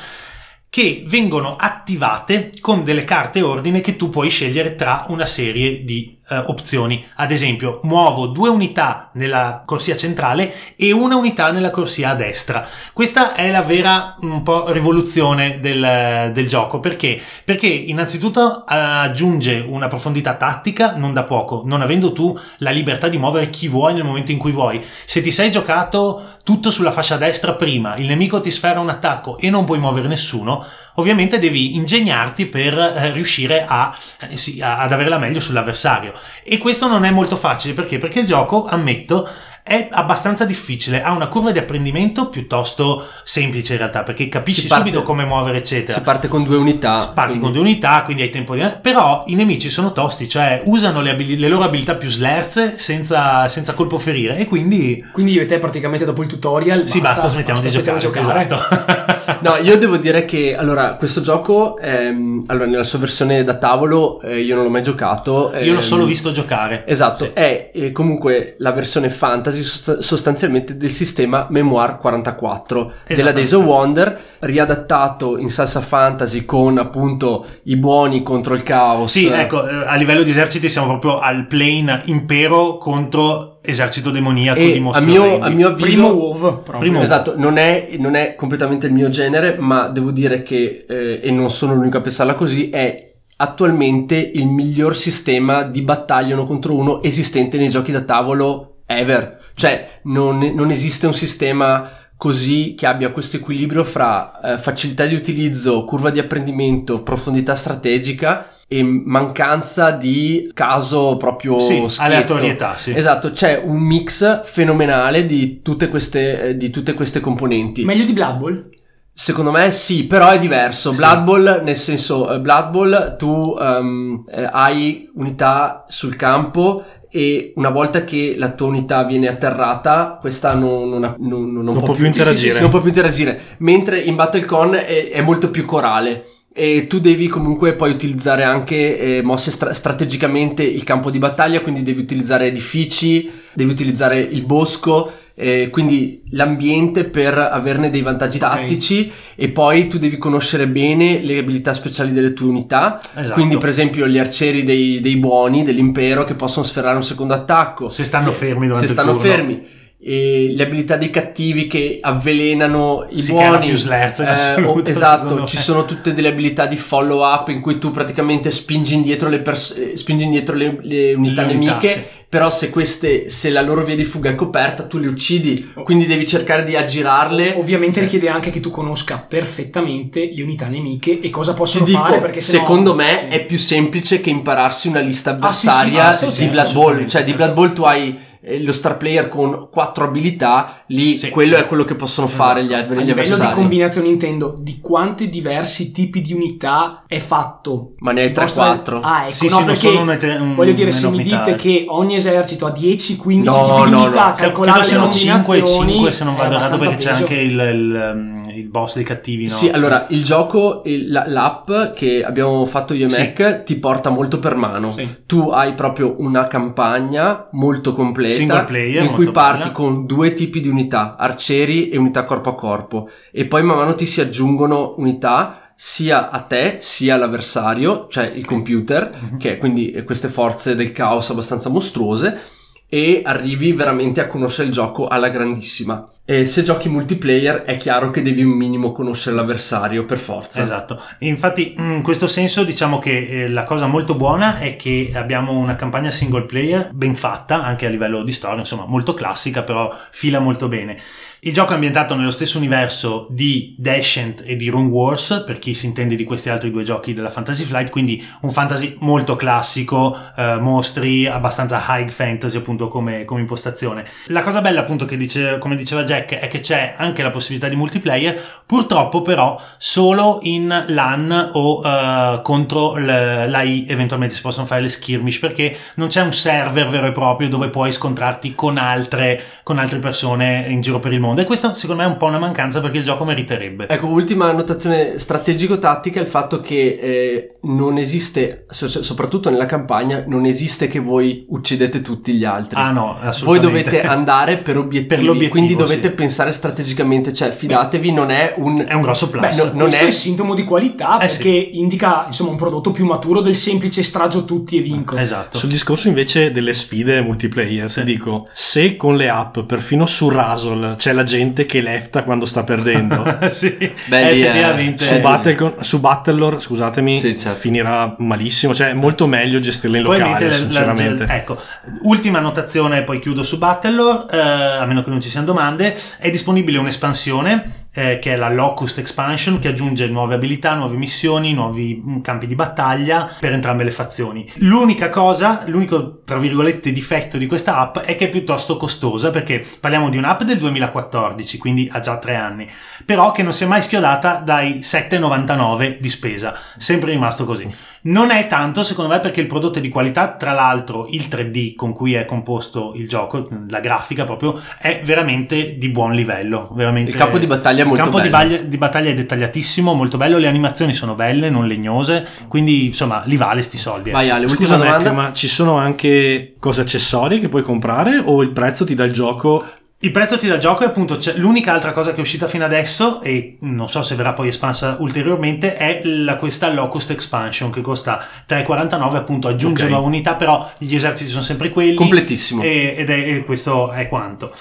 che vengono attivate con delle carte ordine che tu puoi scegliere tra una serie di eh, opzioni. Ad esempio, muovo due unità nella corsia centrale e una unità nella corsia a destra. Questa è la vera un po' rivoluzione del, del gioco. Perché? Perché innanzitutto aggiunge una profondità tattica non da poco, non avendo tu la libertà di muovere chi vuoi nel momento in cui vuoi. Se ti sei giocato tutto sulla fascia destra prima, il nemico ti sfera un attacco e non puoi muovere nessuno, ovviamente devi ingegnarti per eh, riuscire a, eh, sì, ad avere la meglio sull'avversario. E questo non è molto facile perché? Perché il gioco, ammetto, è abbastanza difficile, ha una curva di apprendimento piuttosto semplice in realtà, perché capisci parte, subito come muovere, eccetera. Si parte con due unità. Parti quindi... con due unità, quindi hai tempo di... Però i nemici sono tosti, cioè usano le, abil- le loro abilità più slerze senza, senza, colpo ferire e quindi... Quindi io e te praticamente dopo il tutorial... Sì, basta, basta smettiamo basta di giocare. giocare. Esatto. no, io devo dire che, allora, questo gioco, ehm, allora, nella sua versione da tavolo, eh, io non l'ho mai giocato. Ehm, io l'ho solo visto giocare. Esatto, sì. è eh, comunque la versione fantasy sostanzialmente del sistema Memoir 44 della Days of Wonder, riadattato in salsa fantasy con appunto i buoni contro il caos. Sì, ecco, eh, a livello di eserciti siamo proprio al plane impero contro esercito demoniaco e di mostri a mio, a mio avviso primo WoW primo esatto non è, non è, completamente il mio genere ma devo dire che eh, e non sono l'unico a pensarla così è attualmente il miglior sistema di battaglia uno contro uno esistente nei giochi da tavolo ever cioè non, non esiste un sistema così che abbia questo equilibrio fra eh, facilità di utilizzo, curva di apprendimento, profondità strategica e mancanza di caso proprio sì, schietto. aleatorietà, sì. Esatto, c'è un mix fenomenale di tutte queste, eh, di tutte queste componenti. Meglio di Blood Bowl? Secondo me sì, però è diverso. Blood sì. Bowl, nel senso, uh, Blood Bowl tu um, eh, hai unità sul campo e una volta che la tua unità viene atterrata, questa non, non, non, non, non può, può, più interagire. Sì, sì, non può più interagire. Mentre in Battlecon è, è molto più corale e tu devi comunque poi utilizzare anche eh, mosse stra- strategicamente il campo di battaglia, quindi devi utilizzare edifici, devi utilizzare il bosco eh, quindi l'ambiente per averne dei vantaggi okay. tattici e poi tu devi conoscere bene le abilità speciali delle tue unità esatto. quindi per esempio gli arcieri dei, dei, buoni dell'impero che possono sferrare un secondo attacco se stanno fermi durante se stanno il turno. fermi e le abilità dei cattivi che avvelenano i si buoni più slerzo eh, oh, esatto ci sono tutte delle abilità di follow up in cui tu praticamente spingi indietro le, pers- eh, spingi indietro le, le unità le nemiche unità, sì. però se queste se la loro via di fuga è coperta tu le uccidi quindi devi cercare di aggirarle ovviamente sì. richiede anche che tu conosca perfettamente le unità nemiche e cosa possono Ti fare dico, perché secondo no, me sì. è più semplice che impararsi una lista avversaria ah, di Blood Bowl cioè di Blood Bowl tu hai lo star player con quattro abilità, lì sì. quello è quello che possono fare esatto. gli, gli A livello avversari. di combinazione intendo di quanti diversi tipi di unità è fatto. Ma ne hai 3-4. Ah, ecco, sì, no, sì, perché non sono un, voglio dire, se mi dite che ogni esercito ha 10-15 tipi di no, unità, no. calcolare le siano 5 5 se non vado errato perché peso. c'è anche il, il, il, boss dei cattivi, no? Sì, allora, il gioco, il, l'app che abbiamo fatto io e Mac ti porta molto per mano. Sì. Tu hai proprio una campagna molto completa. Single player in cui parti bella. con due tipi di unità, arcieri e unità corpo a corpo, e poi man mano ti si aggiungono unità sia a te sia all'avversario, cioè il computer, mm-hmm. che è quindi queste forze del caos abbastanza mostruose, e arrivi veramente a conoscere il gioco alla grandissima. E se giochi multiplayer è chiaro che devi un minimo conoscere l'avversario per forza. Esatto. Infatti in questo senso diciamo che eh, la cosa molto buona è che abbiamo una campagna single player ben fatta, anche a livello di storia, insomma molto classica, però fila molto bene. Il gioco è ambientato nello stesso universo di Descent e di Rune Wars, per chi si intende di questi altri due giochi della Fantasy Flight, quindi un fantasy molto classico, eh, mostri, abbastanza high fantasy appunto come, come, impostazione. La cosa bella appunto che dice, come diceva Jack è che c'è anche la possibilità di multiplayer, purtroppo però solo in LAN o eh, contro l'AI eventualmente si possono fare le skirmish perché non c'è un server vero e proprio dove puoi scontrarti con altre, con altre persone in giro per il mondo e questo secondo me è un po' una mancanza perché il gioco meriterebbe. Ecco, ultima annotazione strategico-tattica è il fatto che eh, non esiste, soprattutto nella campagna, non esiste che voi uccidete tutti gli altri. Ah no, assolutamente. Voi dovete andare per obiettivi, per quindi dovete dovete pensare strategicamente, cioè fidatevi, non è un... È un grosso Beh, plus. no, non questo è- è il sintomo di qualità Eh, perché indica insomma un prodotto più maturo del semplice stragio tutti e vinco. Esatto. Sul discorso invece delle sfide multiplayer, ti dico, se con le app, perfino su Razzle, c'è la gente che lefta quando sta perdendo, sì, Beh, è- effettivamente. su, Eh, Battle, su Battlelore, scusatemi, Sì, certo. finirà malissimo, cioè è molto meglio gestirle in Probabilmente locale, la- la- sinceramente. ecco, ultima annotazione e poi chiudo su Battlelore, eh, a meno che non ci siano domande, è disponibile un'espansione eh, che è la Locust Expansion che aggiunge nuove abilità, nuove missioni, nuovi mm, campi di battaglia per entrambe le fazioni. L'unica cosa, l'unico tra virgolette difetto di questa app è che è piuttosto costosa perché parliamo di un'app del 2014, quindi ha già tre anni, però che non si è mai schiodata dai 7,99 di spesa, sempre rimasto così. Non è tanto secondo me perché il prodotto è di qualità, tra l'altro il 3D con cui è composto il gioco, la grafica proprio, è veramente di buon livello. Veramente... Il campo di battaglia è molto Il campo di, bello. baglia- di battaglia è dettagliatissimo, molto bello, le animazioni sono belle, non legnose, quindi insomma li vale sti soldi. Vai ecco. Ale, Scusa Mac, ma ci sono anche cose accessorie che puoi comprare o il prezzo ti dà il gioco? Il prezzo ti dà il gioco e appunto c'è- l'unica altra cosa che è uscita fino adesso e non so se verrà poi espansa ulteriormente è la- questa Locust Expansion che costa 3,49 appunto aggiunge Ok. nuove unità però gli eserciti sono sempre quelli Completissimo. e, ed è, e questo è quanto.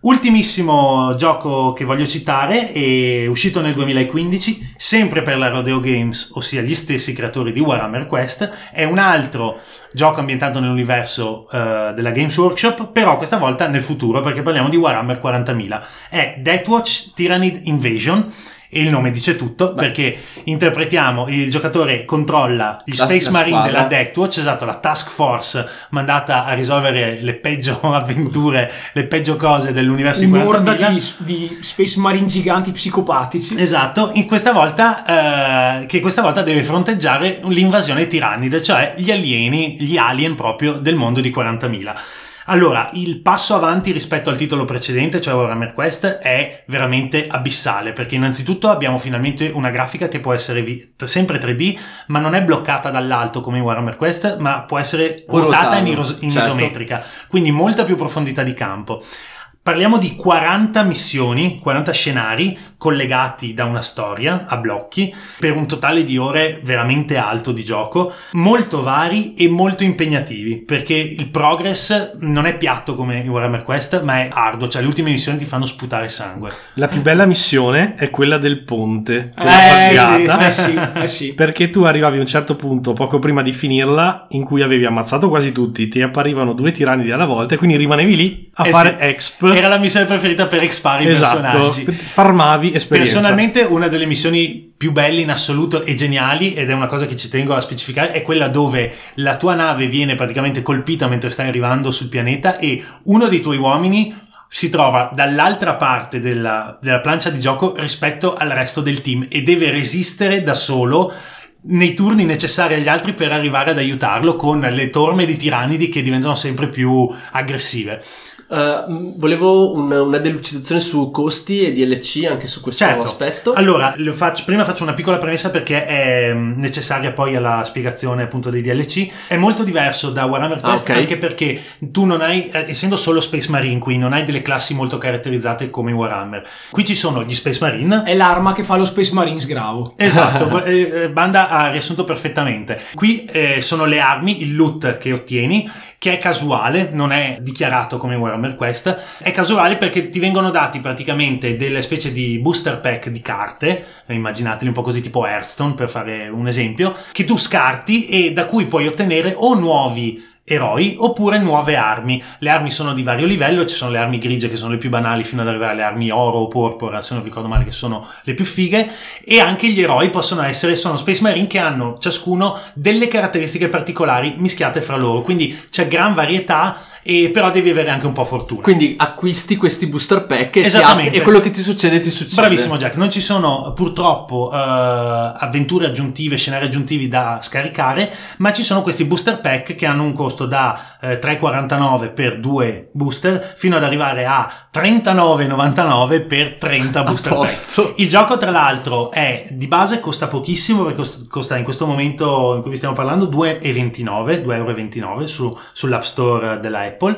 Ultimissimo gioco che voglio citare è uscito nel 2015, sempre per la Rodeo Games, ossia gli stessi creatori di Warhammer Quest, è un altro gioco ambientato nell'universo eh, della Games Workshop, però questa volta nel futuro perché parliamo di Warhammer 40.000. È Deathwatch Tyrannid Invasion e il nome dice tutto perché interpretiamo il giocatore controlla gli La- Space la Marine squadra. della Deathwatch, esatto, la task force mandata a risolvere le peggio avventure, le peggio cose dell'universo di Un'orda 40.000. di, di Space Marine giganti psicopatici. Esatto, in questa volta eh, che questa volta deve fronteggiare l'invasione tirannide, cioè gli alieni, gli alien proprio del mondo di 40.000. Allora, il passo avanti rispetto al titolo precedente, cioè Warhammer Quest, è veramente abissale, perché innanzitutto abbiamo finalmente una grafica che può essere vi- sempre 3D, ma non è bloccata dall'alto come in Warhammer Quest, ma può essere ruotata in, iros- in certo. isometrica, quindi molta più profondità di campo. Parliamo di 40 missioni, 40 scenari collegati da una storia a blocchi per un totale di ore veramente alto di gioco, molto vari e molto impegnativi perché il progress non è piatto come in Warhammer Quest ma è arduo, cioè le ultime missioni ti fanno sputare sangue. La più bella missione è quella del ponte, quella Eh, sì, eh sì, eh sì. Perché tu arrivavi a un certo punto, poco prima di finirla, in cui avevi ammazzato quasi tutti, ti apparivano due tiranidi alla volta e quindi rimanevi lì a Eh fare sì. exp. Era la missione preferita per expare i esatto, personaggi. farmavi esperienza. Personalmente una delle missioni più belle in assoluto e geniali ed è una cosa che ci tengo a specificare è quella dove la tua nave viene praticamente colpita mentre stai arrivando sul pianeta e uno dei tuoi uomini si trova dall'altra parte della, della plancia di gioco rispetto al resto del team e deve resistere da solo nei turni necessari agli altri per arrivare ad aiutarlo con le torme di tirannidi che diventano sempre più aggressive. Mh, volevo un- una delucidazione su costi e DLC anche su questo Certo. aspetto. Allora, lo faccio- prima faccio una piccola premessa perché è mm, necessaria poi alla spiegazione appunto dei DLC. È molto diverso da Warhammer Ah, Quest ok. anche perché tu non hai, eh, essendo solo Space Marine qui, non hai delle classi molto caratterizzate come in Warhammer. Qui ci sono gli Space Marine. È l'arma che fa lo Space Marine sgravo. Esatto, eh, Banda ha riassunto perfettamente. Qui eh, sono le armi, il loot che ottieni, che è casuale, non è dichiarato come Warhammer Quest, è casuale perché ti vengono dati praticamente delle specie di booster pack di carte, immaginateli un po' così tipo Hearthstone per fare un esempio, che tu scarti e da cui puoi ottenere o nuovi eroi oppure nuove armi. Le armi sono di vario livello, ci sono le armi grigie che sono le più banali fino ad arrivare alle armi oro o porpora, se non ricordo male, che sono le più fighe e anche gli eroi possono essere sono Space Marine che hanno ciascuno delle caratteristiche particolari mischiate fra loro, quindi c'è gran varietà e però devi avere anche un po' fortuna. Quindi acquisti questi booster pack e, apri- e quello che ti succede ti succede. Bravissimo Jack, non ci sono purtroppo eh, avventure aggiuntive, scenari aggiuntivi da scaricare, ma ci sono questi booster pack che hanno un costo da eh, 3,49 per due booster fino ad arrivare a 39,99 per 30 A booster pack. Il gioco tra l'altro è di base costa pochissimo perché cost- costa in questo momento in cui vi stiamo parlando 2,29 2,29 euro su, sull'app store della Epic Apple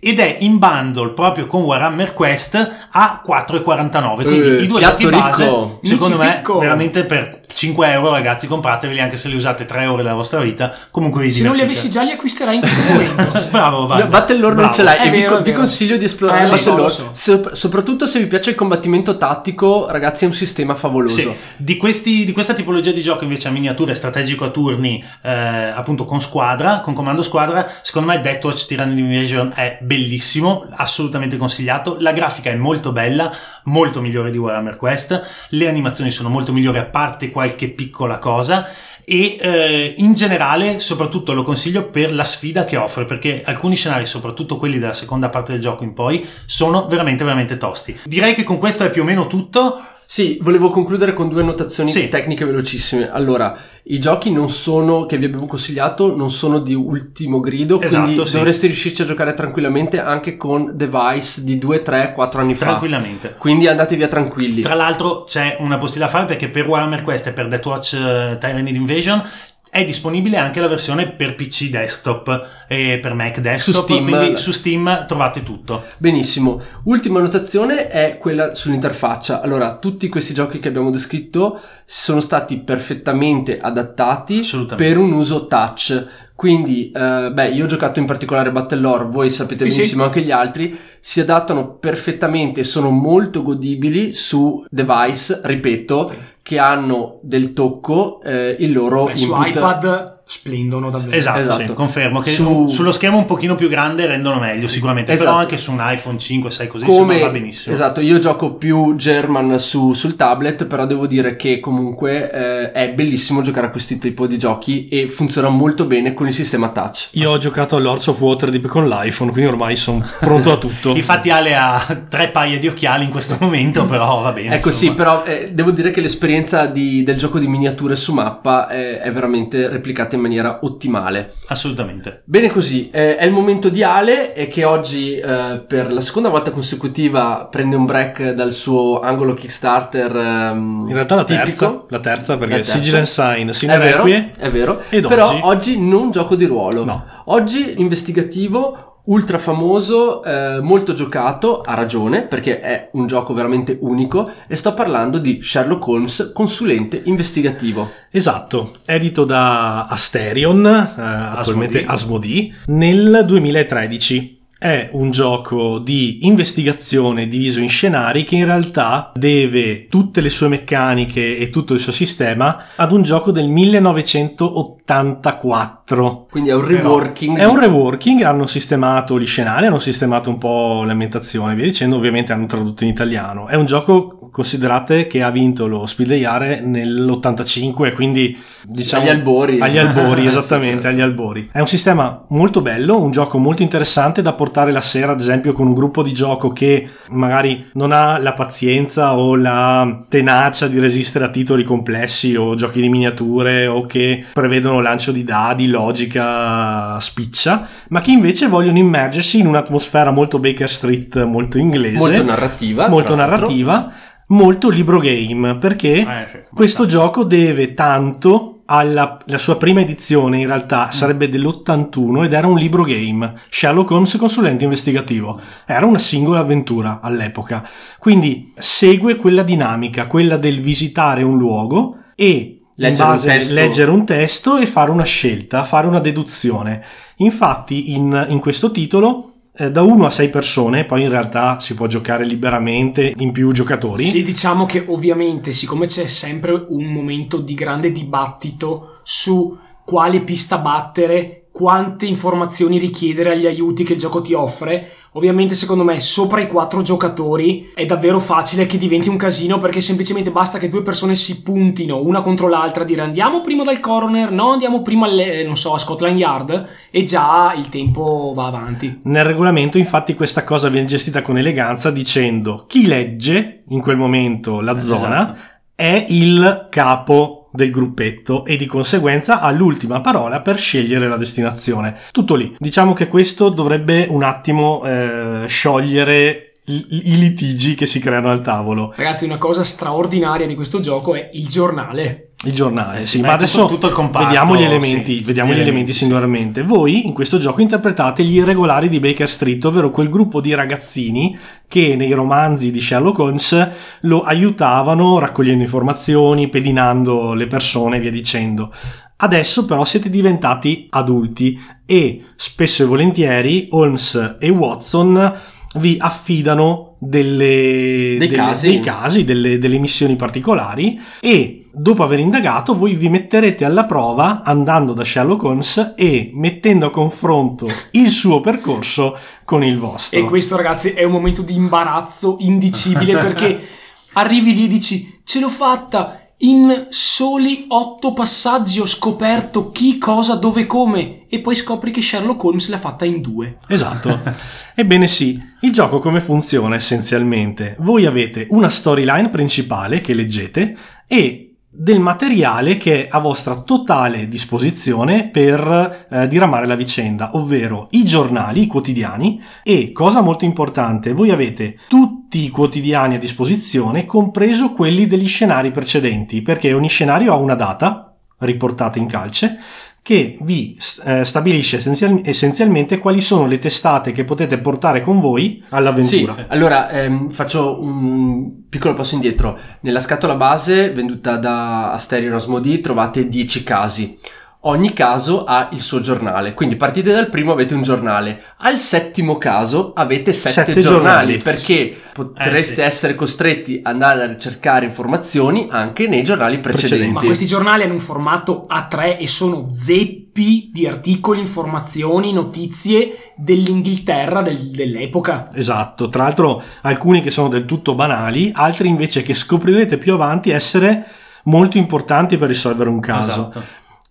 ed è in bundle proprio con Warhammer Quest a 4,49 quindi Eh, i due giochi base ricco. secondo me veramente per 5 euro ragazzi comprateveli anche se li usate 3 ore della vostra vita comunque vi Se non li avessi già li acquisterei in questo momento. bravo Vanda. No, Battlelore non ce l'hai È e vi, vero, vi vero. consiglio di esplorare Eh, lo so, Battlelore. lo so. Sop- soprattutto se vi piace il combattimento tattico, ragazzi, è un sistema favoloso. Sì, di, questi- di questa tipologia di gioco invece a miniature strategico a turni, eh, appunto con squadra, con comando squadra, secondo me Death Watch Tyranny Invasion è bellissimo, assolutamente consigliato. La grafica è molto bella, molto migliore di Warhammer Quest, le animazioni sono molto migliori a parte qualche piccola cosa. E eh, in generale, soprattutto lo consiglio per la sfida che offre, perché alcuni scenari, soprattutto quelli della seconda parte del gioco in poi, sono veramente, veramente tosti. Direi che con questo è più o meno tutto. Sì, volevo concludere con due notazioni Sì. tecniche velocissime. Allora, i giochi non sono, che vi abbiamo consigliato, non sono di ultimo grido, Esatto, quindi sì. dovreste riuscirci a giocare tranquillamente anche con device di 2, 3, 4 anni fa. Tranquillamente. Quindi andate via tranquilli. Tra l'altro c'è una postilla da fare perché per Warhammer Quest e per Death Watch uh, Tyranid Invasion è disponibile anche la versione per PC desktop e per Mac desktop, Su Steam. quindi su Steam trovate tutto. Benissimo. Ultima notazione è quella sull'interfaccia. Allora, tutti questi giochi che abbiamo descritto sono stati perfettamente adattati per un uso touch. Quindi, eh, beh, io ho giocato in particolare Battlelore, voi sapete Sì, benissimo anche gli altri, si adattano perfettamente e sono molto godibili su device, ripeto, che hanno del tocco eh, il loro Beh, su input. iPad splendono davvero. Esatto, Esatto. sì, confermo che Su- sullo schermo un pochino più grande rendono meglio sicuramente, Esatto. però anche su un iPhone 5, 6 così insomma, come va benissimo. esatto io gioco più German su- sul tablet però devo dire che comunque eh, è bellissimo giocare a questo tipo di giochi e funziona molto bene con il sistema touch Io ho giocato a Lords of Waterdeep con l'iPhone, quindi ormai sono pronto a tutto. Infatti Ale ha tre paia di occhiali in questo momento, però va bene. ecco sì insomma. però eh, devo dire che l'esperienza di- del gioco di miniature su mappa eh, è veramente replicata in maniera ottimale Assolutamente. Bene così, eh, è il momento di Ale e che oggi eh, per la seconda volta consecutiva prende un break dal suo angolo Kickstarter ehm, In realtà la tipico. terza, la terza perché La terza. Sigil and Sign, È Sine vero, Requie, è vero. Ed Però oggi? oggi non gioco di ruolo. No. Oggi investigativo, ultra famoso, eh, molto giocato, ha ragione, perché è un gioco veramente unico e sto parlando di Sherlock Holmes, consulente investigativo. Esatto, edito da Asterion, eh, attualmente Asmodee. Nel 2013. È un gioco di investigazione diviso in scenari che in realtà deve tutte le sue meccaniche e tutto il suo sistema ad un gioco del 1984. Quindi è un Però reworking. È un reworking, hanno sistemato gli scenari, hanno sistemato un po' l'ambientazione, via dicendo, ovviamente hanno tradotto in italiano. È un gioco, considerate, che ha vinto lo Speed Yare nell'85, quindi diciamo... Agli albori. Agli albori, Sì, esattamente, certo. agli albori. È un sistema molto bello, un gioco molto interessante da portare la sera, ad esempio, con un gruppo di gioco che magari non ha la pazienza o la tenacia di resistere a titoli complessi o giochi di miniature o che prevedono lancio di dadi, logica spiccia, ma che invece vogliono immergersi in un'atmosfera molto Baker Street, molto inglese, Molto narrativa. molto narrativa, molto libro game, perché Eh, sì, questo gioco deve tanto alla la sua prima edizione in realtà sarebbe dell'81 ed era un libro game Sherlock Holmes consulente investigativo. Era una singola avventura all'epoca. Quindi segue quella dinamica quella del visitare un luogo e Leggere in un base testo. leggere un testo e fare una scelta fare una deduzione. Infatti in, in questo titolo da 1 a 6 persone poi in realtà si può giocare liberamente in più giocatori. Sì, diciamo che ovviamente, siccome c'è sempre un momento di grande dibattito su quale pista battere, quante informazioni richiedere agli aiuti che il gioco ti offre, ovviamente secondo me sopra i quattro giocatori è davvero facile che diventi un casino perché semplicemente basta che due persone si puntino una contro l'altra a dire andiamo prima dal coroner, no andiamo prima alle, non so, a Scotland Yard e già il tempo va avanti. Nel regolamento, infatti, questa cosa viene gestita con eleganza dicendo chi legge in quel momento la zona Esatto. è il capo del gruppetto e di conseguenza ha l'ultima parola per scegliere la destinazione. Tutto lì. Diciamo che questo dovrebbe un attimo eh, sciogliere i, litigi che si creano al tavolo. Ragazzi, una cosa straordinaria di questo gioco è il giornale. Il giornale, Eh sì, sì, ma adesso tutto- tutto il comparto, vediamo gli elementi, sì, vediamo gli gli elementi elementi, singolarmente. Voi in questo gioco interpretate gli irregolari di Baker Street, ovvero quel gruppo di ragazzini che nei romanzi di Sherlock Holmes lo aiutavano raccogliendo informazioni, pedinando le persone e via dicendo. Adesso però siete diventati adulti e spesso e volentieri Holmes e Watson vi affidano delle, Dei delle- casi. dei casi, delle, delle missioni particolari e dopo aver indagato voi vi metterete alla prova andando da Sherlock Holmes e mettendo a confronto il suo percorso con il vostro. E questo, ragazzi, è un momento di imbarazzo indicibile perché arrivi lì e dici: Ce l'ho fatta! In soli otto passaggi ho scoperto chi, cosa, dove, come. E poi scopri che Sherlock Holmes l'ha fatta in due. Esatto. Ebbene sì, il gioco come funziona essenzialmente? Voi avete una storyline principale che leggete e del materiale che è a vostra totale disposizione per eh, diramare la vicenda, ovvero i giornali, i quotidiani. E, cosa molto importante, voi avete tutti i quotidiani a disposizione, compreso quelli degli scenari precedenti, perché ogni scenario ha una data riportata in calce che vi eh, stabilisce essenzial- essenzialmente quali sono le testate che potete portare con voi Sì, all'avventura. allora ehm, faccio un piccolo passo indietro. Nella scatola base venduta da Asterio Asmodee trovate 10 casi. Ogni caso ha il suo giornale, quindi partite dal primo avete un giornale, al settimo caso avete 7 Sette giornali, giornali. perché potreste sì. essere costretti ad andare a ricercare informazioni anche nei giornali precedenti. Precedenti. Ma questi giornali hanno un formato A3 e sono zeppi di articoli, informazioni, notizie dell'Inghilterra del- dell'epoca. Esatto, tra l'altro alcuni che sono del tutto banali, altri invece che scoprirete più avanti essere molto importanti per risolvere un caso. Esatto.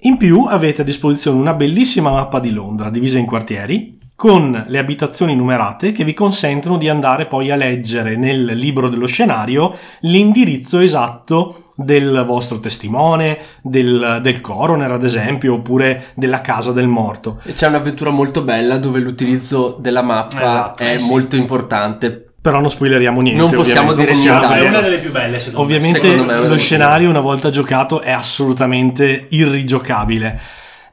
In più avete a disposizione una bellissima mappa di Londra divisa in quartieri con le abitazioni numerate che vi consentono di andare poi a leggere nel libro dello scenario l'indirizzo esatto del vostro testimone, del, del coroner ad esempio, oppure della casa del morto. E c'è un'avventura molto bella dove l'utilizzo della mappa Esatto, è eh sì. molto importante. Però non spoileriamo niente. Non possiamo ovviamente, dire niente. È una delle più belle, secondo Ovviamente me una lo scenario una volta giocato è assolutamente irrigiocabile.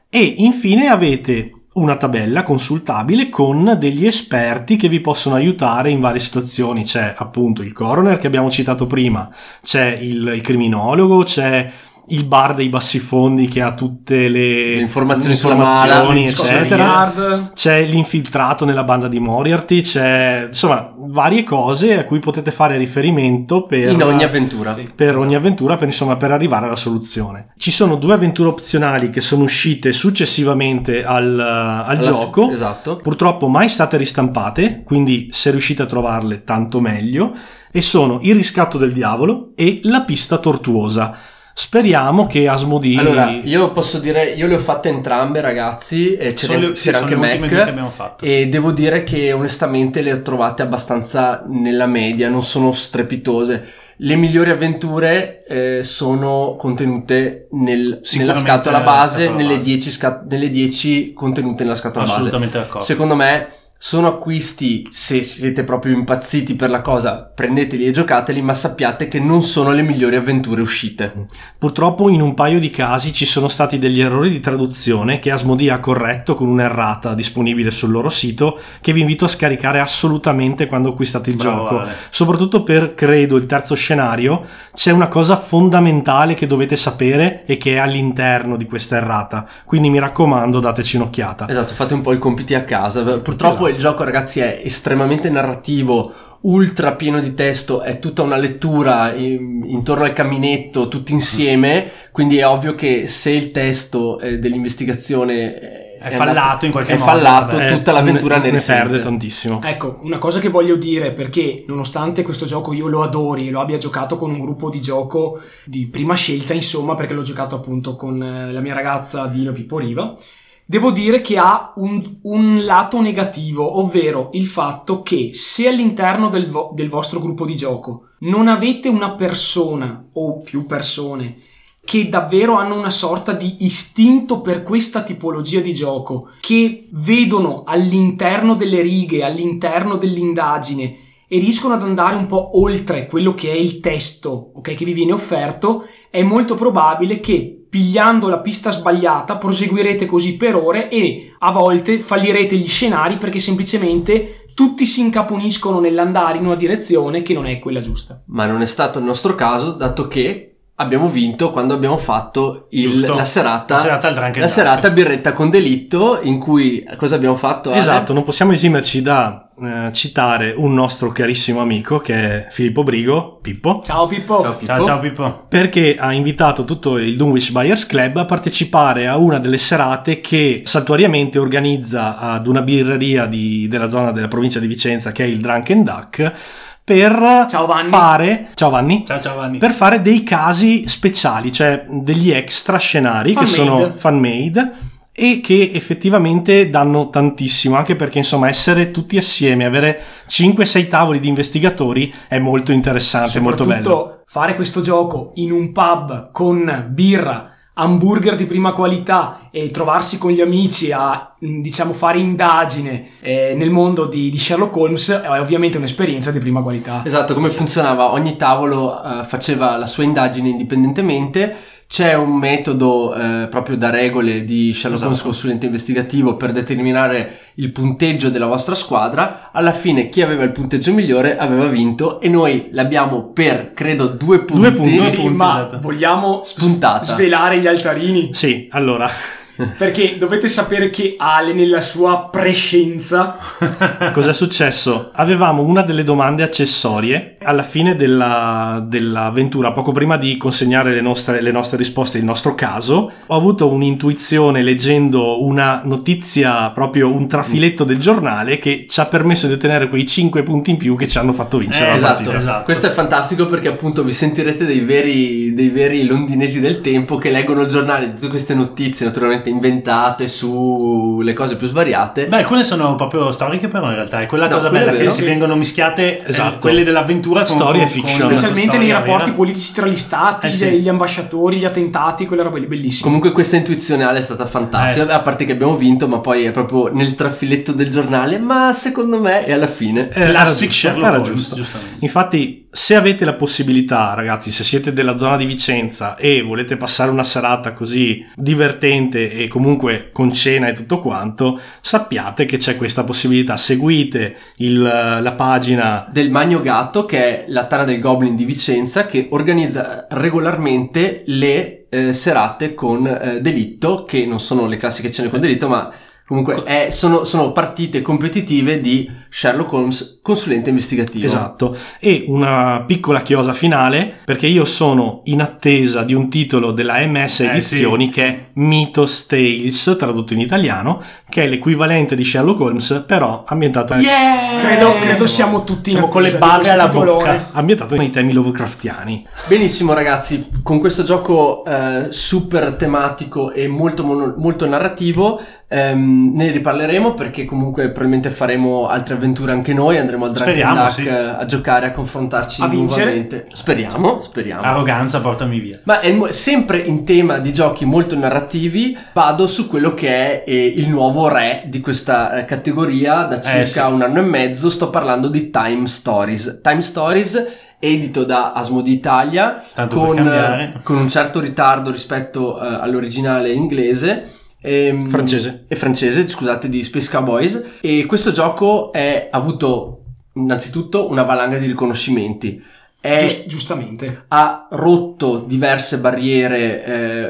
E infine avete una tabella consultabile con degli esperti che vi possono aiutare in varie situazioni. C'è appunto il coroner che abbiamo citato prima, c'è il, il criminologo, c'è il bar dei bassifondi che ha tutte le, Le informazioni sulla informazioni, mala, Scotland eccetera c'è l'infiltrato nella banda di Moriarty, c'è insomma varie cose a cui potete fare riferimento per, In ogni avventura. Sì. per ogni avventura, per, insomma, per arrivare alla soluzione. Ci sono due avventure opzionali che sono uscite successivamente al, al gioco. Esatto. Purtroppo mai state ristampate, quindi se riuscite a trovarle tanto meglio. E sono Il riscatto del diavolo e La pista tortuosa. Speriamo che Asmodee Allora, io posso dire, io le ho fatte entrambe, ragazzi. E c'era, Sono le- sì, c'era sono anche Mac. abbiamo fatto, E devo dire che onestamente le ho trovate abbastanza nella media, non sono strepitose. Le migliori avventure eh, sono contenute nel- nella scatola nella base, scatola nelle, base. 10 sca- nelle 10 contenute nella scatola base. Assolutamente d'accordo. Secondo me sono acquisti, se siete proprio impazziti per la cosa, prendeteli e giocateli, ma sappiate che non sono le migliori avventure uscite. Purtroppo in un paio di casi ci sono stati degli errori di traduzione che Asmodee ha corretto con un'errata disponibile sul loro sito che vi invito a scaricare assolutamente quando acquistate il Bravo, gioco. Ale. Soprattutto per, credo, il terzo scenario c'è una cosa fondamentale che dovete sapere e che è all'interno di questa errata. Quindi mi raccomando, dateci un'occhiata. Esatto, fate un po' i compiti a casa. Purtroppo Esatto. Il gioco, ragazzi, è estremamente narrativo, ultra pieno di testo, è tutta una lettura in- intorno al caminetto, tutti insieme, quindi è ovvio che se il testo eh, dell'investigazione eh, È fallato in qualche è modo, fallato, vabbè. tutta l'avventura ne, ne risente. perde tantissimo. Ecco, una cosa che voglio dire, perché nonostante questo gioco io lo adori e lo abbia giocato con un gruppo di gioco di prima scelta, insomma, perché l'ho giocato appunto con eh, la mia ragazza Dino Pippo Riva, devo dire che ha un, un lato negativo, ovvero il fatto che se all'interno del, vo- del vostro gruppo di gioco non avete una persona o più persone che davvero hanno una sorta di istinto per questa tipologia di gioco, che vedono all'interno delle righe, all'interno dell'indagine, e riescono ad andare un po' oltre quello che è il testo ok, che vi viene offerto, è molto probabile che pigliando la pista sbagliata proseguirete così per ore e a volte fallirete gli scenari perché semplicemente tutti si incaponiscono nell'andare in una direzione che non è quella giusta. Ma non è stato il nostro caso, dato che abbiamo vinto quando abbiamo fatto il- la serata, La serata al la serata birretta con delitto, in cui cosa abbiamo fatto? Ale? Esatto, non possiamo esimerci da eh, citare un nostro carissimo amico che è Filippo Brigo, Pippo, Ciao Pippo! Ciao, Pippo. Ciao, ciao Pippo. perché ha invitato tutto il Dunwich Buyers Club a partecipare a una delle serate che saltuariamente organizza ad una birreria di- della zona della provincia di Vicenza che è il Drunken Duck per Ciao, fare ciao Vanni Ciao, ciao Vanni. per fare dei casi speciali, cioè degli extra scenari che Fan-made. sono fan made e che effettivamente danno tantissimo, anche perché insomma essere tutti assieme, avere 5-6 tavoli di investigatori è molto interessante, molto bello. Soprattutto fare questo gioco in un pub con birra, hamburger di prima qualità e trovarsi con gli amici a mh, diciamo fare indagine eh, nel mondo di, di Sherlock Holmes è ovviamente un'esperienza di prima qualità. Esatto, come funzionava? Ogni tavolo eh, faceva la sua indagine indipendentemente. C'è un metodo eh, proprio da regole di Sherlock Holmes Esatto. consulente investigativo per determinare il punteggio della vostra squadra. Alla fine chi aveva il punteggio migliore aveva vinto e noi l'abbiamo per credo due punti. Due punti. Sì, punti, ma esatto. vogliamo s- Spuntata. svelare gli altarini Sì, allora, perché dovete sapere che Ale nella sua prescienza cos'è successo? Avevamo una delle domande accessorie alla fine della- dell'avventura, poco prima di consegnare le nostre, le nostre risposte, il nostro caso. Ho avuto un'intuizione leggendo una notizia, proprio un trafiletto del giornale, che ci ha permesso di ottenere quei 5 punti in più che ci hanno fatto vincere Eh, la Esatto. partita. Esatto. questo è fantastico perché appunto vi sentirete dei veri, dei veri londinesi del tempo che leggono il giornale di tutte queste notizie naturalmente inventate sulle cose più svariate. Beh, alcune sono proprio storiche, però in realtà è quella No, cosa bella che si vengono mischiate eh, Esatto. quelle dell'avventura con Storia con- e fiction. con specialmente nei rapporti vera. politici tra gli stati, Eh, sì. gli, ambasciatori, gli attentati, quelle robe lì bellissime. Comunque questa intuizionale è stata fantastica, Eh. a parte che abbiamo vinto, ma poi è proprio nel trafiletto del giornale, ma secondo me è alla fine. Eh, era Classic giusto, Sherlock Holmes, giusto. giustamente. Infatti, se avete la possibilità, ragazzi, se siete della zona di Vicenza e volete passare una serata così divertente e comunque con cena e tutto quanto, sappiate che c'è questa possibilità. Seguite il- la pagina Del Magno Gatto, che è la tana del Goblin di Vicenza, che organizza regolarmente le eh, serate con eh, Delitto, che non sono le classiche cene con Delitto, ma comunque è- sono, sono partite competitive di Sherlock Holmes, consulente investigativo. Esatto, e una piccola chiosa finale perché io sono in attesa di un titolo della MS Eh, Edizioni sì, che è Mythos Tales, tradotto in italiano, che è l'equivalente di Sherlock Holmes, però ambientato, Yeah! Credo, credo siamo tutti in Siamo con le questo alla titolone. bocca. ambientato nei temi Lovecraftiani. Benissimo ragazzi, con questo gioco eh, super tematico e molto, molto narrativo ehm, ne riparleremo perché comunque probabilmente faremo altre avventure anche noi, andremo al Drunken Duck sì. eh, a giocare, a confrontarci A nuovamente. Speriamo, speriamo. Arroganza, portami via. Ma è mo- sempre in tema di giochi molto narrativi, vado su quello che è eh, il nuovo re di questa eh, categoria da circa sì. un anno e mezzo. Sto parlando di Time Stories. Time Stories, edito da Asmodi Italia, con, eh, con un certo ritardo rispetto eh, all'originale inglese. Ehm, Francese. e francese, scusate, di Space Cowboys. E questo gioco è- ha avuto innanzitutto una valanga di riconoscimenti. È, Gius- giustamente. ha rotto diverse barriere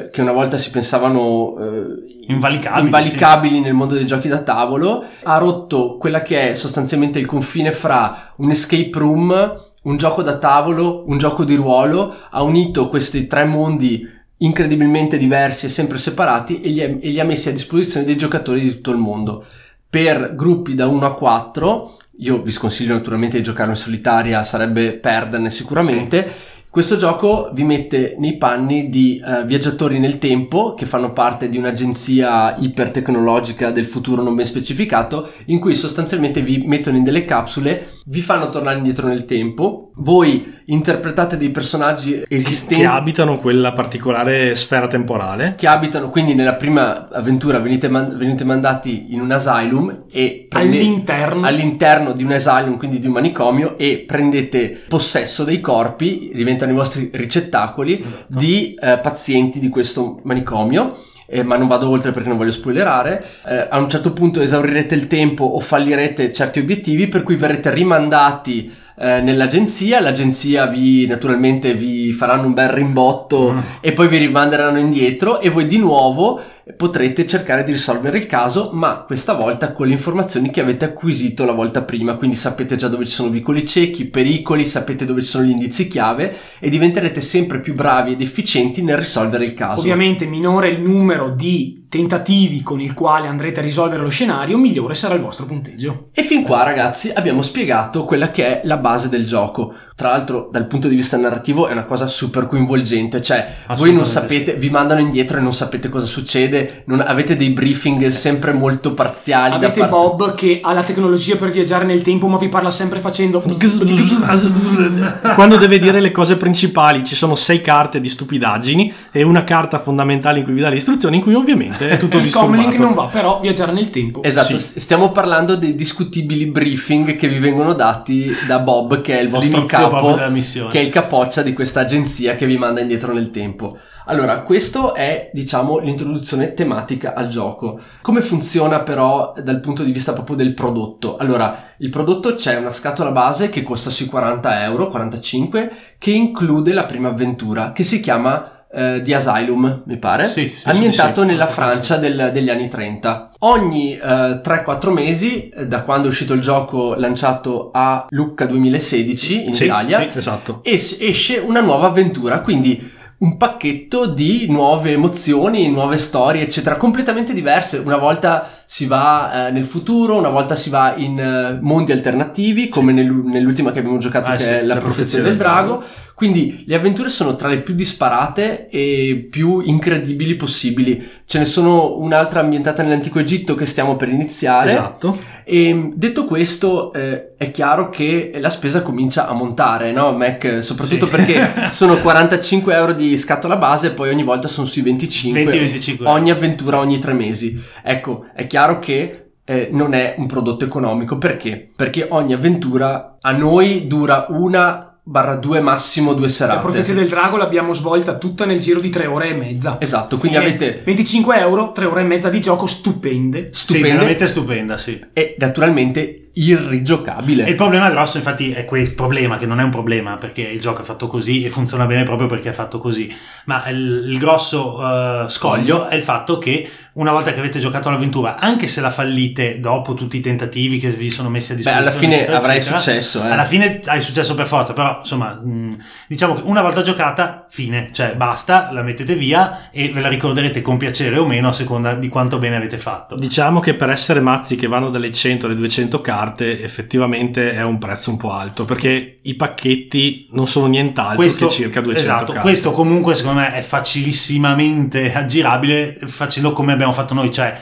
eh, che una volta si pensavano eh, Invalicabili, invalicabili nel mondo dei giochi da tavolo. Ha rotto quella che è sostanzialmente il confine fra un escape room, un gioco da tavolo, un gioco di ruolo. Ha unito questi tre mondi incredibilmente diversi e sempre separati e li, ha- e li ha messi a disposizione dei giocatori di tutto il mondo. Per gruppi da 1 a 4, io vi sconsiglio naturalmente di giocare in solitaria, sarebbe perderne sicuramente. Questo gioco vi mette nei panni di eh, viaggiatori nel tempo che fanno parte di un'agenzia ipertecnologica del futuro non ben specificato, in cui sostanzialmente vi mettono in delle capsule, vi fanno tornare indietro nel tempo voi interpretate dei personaggi esistenti che abitano quella particolare sfera temporale. che abitano, quindi nella prima avventura venite, man- venite mandati in un asylum e prende- All'interno. all'interno di un asylum, quindi di un manicomio e prendete possesso dei corpi, diventano i vostri ricettacoli di eh, pazienti di questo manicomio. Eh, ma non vado oltre perché non voglio spoilerare. Eh, a un certo punto esaurirete il tempo o fallirete certi obiettivi, per cui verrete rimandati eh, nell'agenzia. L'agenzia vi naturalmente vi faranno un bel rimbotto Mm. e poi vi rimanderanno indietro e voi di nuovo potrete cercare di risolvere il caso, ma questa volta con le informazioni che avete acquisito la volta prima, quindi sapete già dove ci sono vicoli ciechi, pericoli, sapete dove ci sono gli indizi chiave e diventerete sempre più bravi ed efficienti nel risolvere il caso. Ovviamente minore il numero di tentativi con il quale andrete a risolvere lo scenario, migliore sarà il vostro punteggio. E fin qua ragazzi abbiamo spiegato quella che è la base del gioco. Tra l'altro dal punto di vista narrativo è una cosa super coinvolgente, cioè voi non sapete, vi mandano indietro e non sapete cosa succede, non- avete dei briefing sempre molto parziali. da Avete parte- Bob che ha la tecnologia per viaggiare nel tempo, ma vi parla sempre facendo. Quando deve dire le cose principali ci sono sei carte di stupidaggini e una carta fondamentale in cui vi dà le istruzioni in cui ovviamente è tutto Il comlink non va, però viaggiare nel tempo. Esatto, Sì. stiamo parlando dei discutibili briefing che vi vengono dati da Bob, che è il vostro L'inizio capo, proprio della missione. che è il capoccia di questa agenzia che vi manda indietro nel tempo. Allora, questo è, diciamo, l'introduzione tematica al gioco. Come funziona però dal punto di vista proprio del prodotto? Allora, il prodotto c'è una scatola base che costa sui 40 euro, 45, che include la prima avventura, che si chiama eh, The Asylum, mi pare, Sì, sì, ambientato sì, nella. Francia del- degli anni 30. Ogni eh, 3-4 mesi, eh, da quando è uscito il gioco lanciato a Lucca 2016 in Italia, esatto. es- esce una nuova avventura, quindi un pacchetto di nuove emozioni, nuove storie, eccetera, completamente diverse. Una volta si va eh, nel futuro, una volta si va in eh, mondi alternativi, come nell'u- nell'ultima che abbiamo giocato, Ah, che sì, è La, La profezia del del drago. Quindi le avventure sono tra le più disparate e più incredibili possibili. Ce ne sono un'altra ambientata nell'antico Egitto che stiamo per iniziare. Esatto. E detto questo, eh, è chiaro che la spesa comincia a montare, no, Mac? Soprattutto Sì. perché sono 45 euro di scatola base e poi ogni volta sono sui 25. 20-25 Ogni avventura ogni tre mesi. Ecco, è chiaro che eh, non è un prodotto economico. Perché? Perché ogni avventura a noi dura una barra due massimo due serate. La profezia del drago l'abbiamo svolta tutta nel giro di tre ore e mezza. Esatto, quindi Fine. avete 25 euro, tre ore e mezza di gioco stupende. Sì, stupende veramente stupenda, sì. e naturalmente irrigiocabile. E il problema grosso, infatti, è quel problema, che non è un problema, perché il gioco è fatto così e funziona bene proprio perché è fatto così. Ma il, il grosso eh, scoglio è il fatto che una volta che avete giocato l'avventura, anche se la fallite dopo tutti i tentativi che vi sono messi a Beh, disposizione, alla fine eccetera, avrai eccetera, successo, eh. Alla fine hai successo per forza, però insomma, mh, diciamo che una volta giocata, fine, cioè basta, la mettete via e ve la ricorderete con piacere o meno a seconda di quanto bene avete fatto. Diciamo che per essere mazzi che vanno dalle 100 alle 200 carte effettivamente è un prezzo un po' alto perché i pacchetti non sono nient'altro che circa 200 esatto, carte. questo comunque secondo me è facilissimamente aggirabile facendo come abbiamo fatto noi, cioè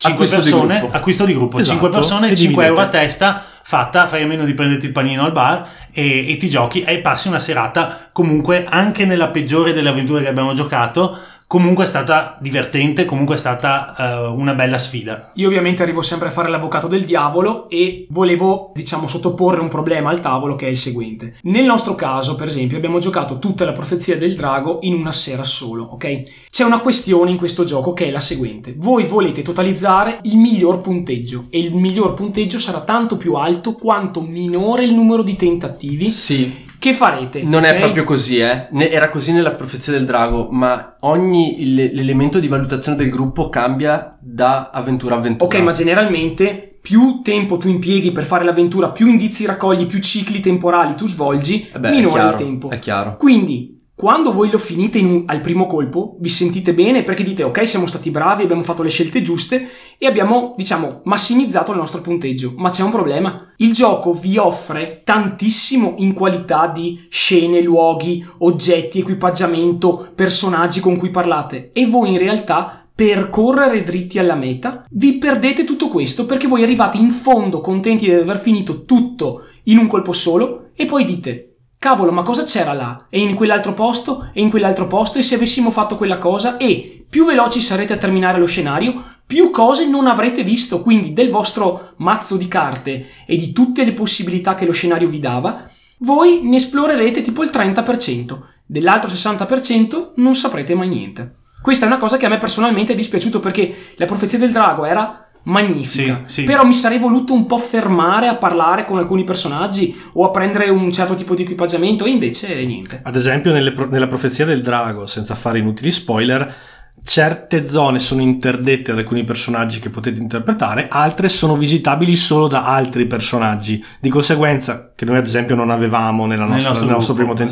5 Acquisto di persone, gruppo. acquisto di gruppo, Esatto, 5 persone, e 5 euro a testa, fatta, fai a meno di prenderti il panino al bar e, e ti giochi e passi una serata comunque anche nella peggiore delle avventure che abbiamo giocato, comunque è stata divertente, comunque è stata eh, una bella sfida. Io ovviamente arrivo sempre a fare l'avvocato del diavolo e volevo, diciamo, sottoporre un problema al tavolo che è il seguente. Nel nostro caso, per esempio, abbiamo giocato tutta la profezia del drago in una sera solo, ok? C'è una questione in questo gioco che è la seguente. Voi volete totalizzare il miglior punteggio e il miglior punteggio sarà tanto più alto quanto minore il numero di tentativi Sì, che farete. non è ok? proprio così, eh. Era così nella profezia del drago, ma ogni l'elemento di valutazione del gruppo cambia da avventura a avventura. Ok, ma generalmente più tempo tu impieghi per fare l'avventura, più indizi raccogli, più cicli temporali tu svolgi, Eh beh, è minore il tempo. È chiaro. Quindi, quando voi lo finite in un- al primo colpo, vi sentite bene perché dite ok, siamo stati bravi, abbiamo fatto le scelte giuste e abbiamo, diciamo, massimizzato il nostro punteggio. Ma c'è un problema. Il gioco vi offre tantissimo in qualità di scene, luoghi, oggetti, equipaggiamento, personaggi con cui parlate e voi in realtà per correre dritti alla meta, vi perdete tutto questo perché voi arrivate in fondo contenti di aver finito tutto in un colpo solo e poi dite cavolo, ma cosa c'era là? E in quell'altro posto? E in quell'altro posto? E se avessimo fatto quella cosa? E più veloci sarete a terminare lo scenario, più cose non avrete visto. Quindi del vostro mazzo di carte e di tutte le possibilità che lo scenario vi dava, voi ne esplorerete tipo il 30%. Dell'altro 60% non saprete mai niente. Questa è una cosa che a me personalmente è dispiaciuto perché la profezia del drago era magnifica. Sì, sì. Però mi sarei voluto un po' fermare a parlare con alcuni personaggi o a prendere un certo tipo di equipaggiamento e invece niente. Ad esempio, nelle pro- nella profezia del drago, senza fare inutili spoiler, certe zone sono interdette ad alcuni personaggi che potete interpretare, altre sono visitabili solo da altri personaggi. Di conseguenza, che noi ad esempio non avevamo nella Nel nostra- nostro nel nostro primo esatto.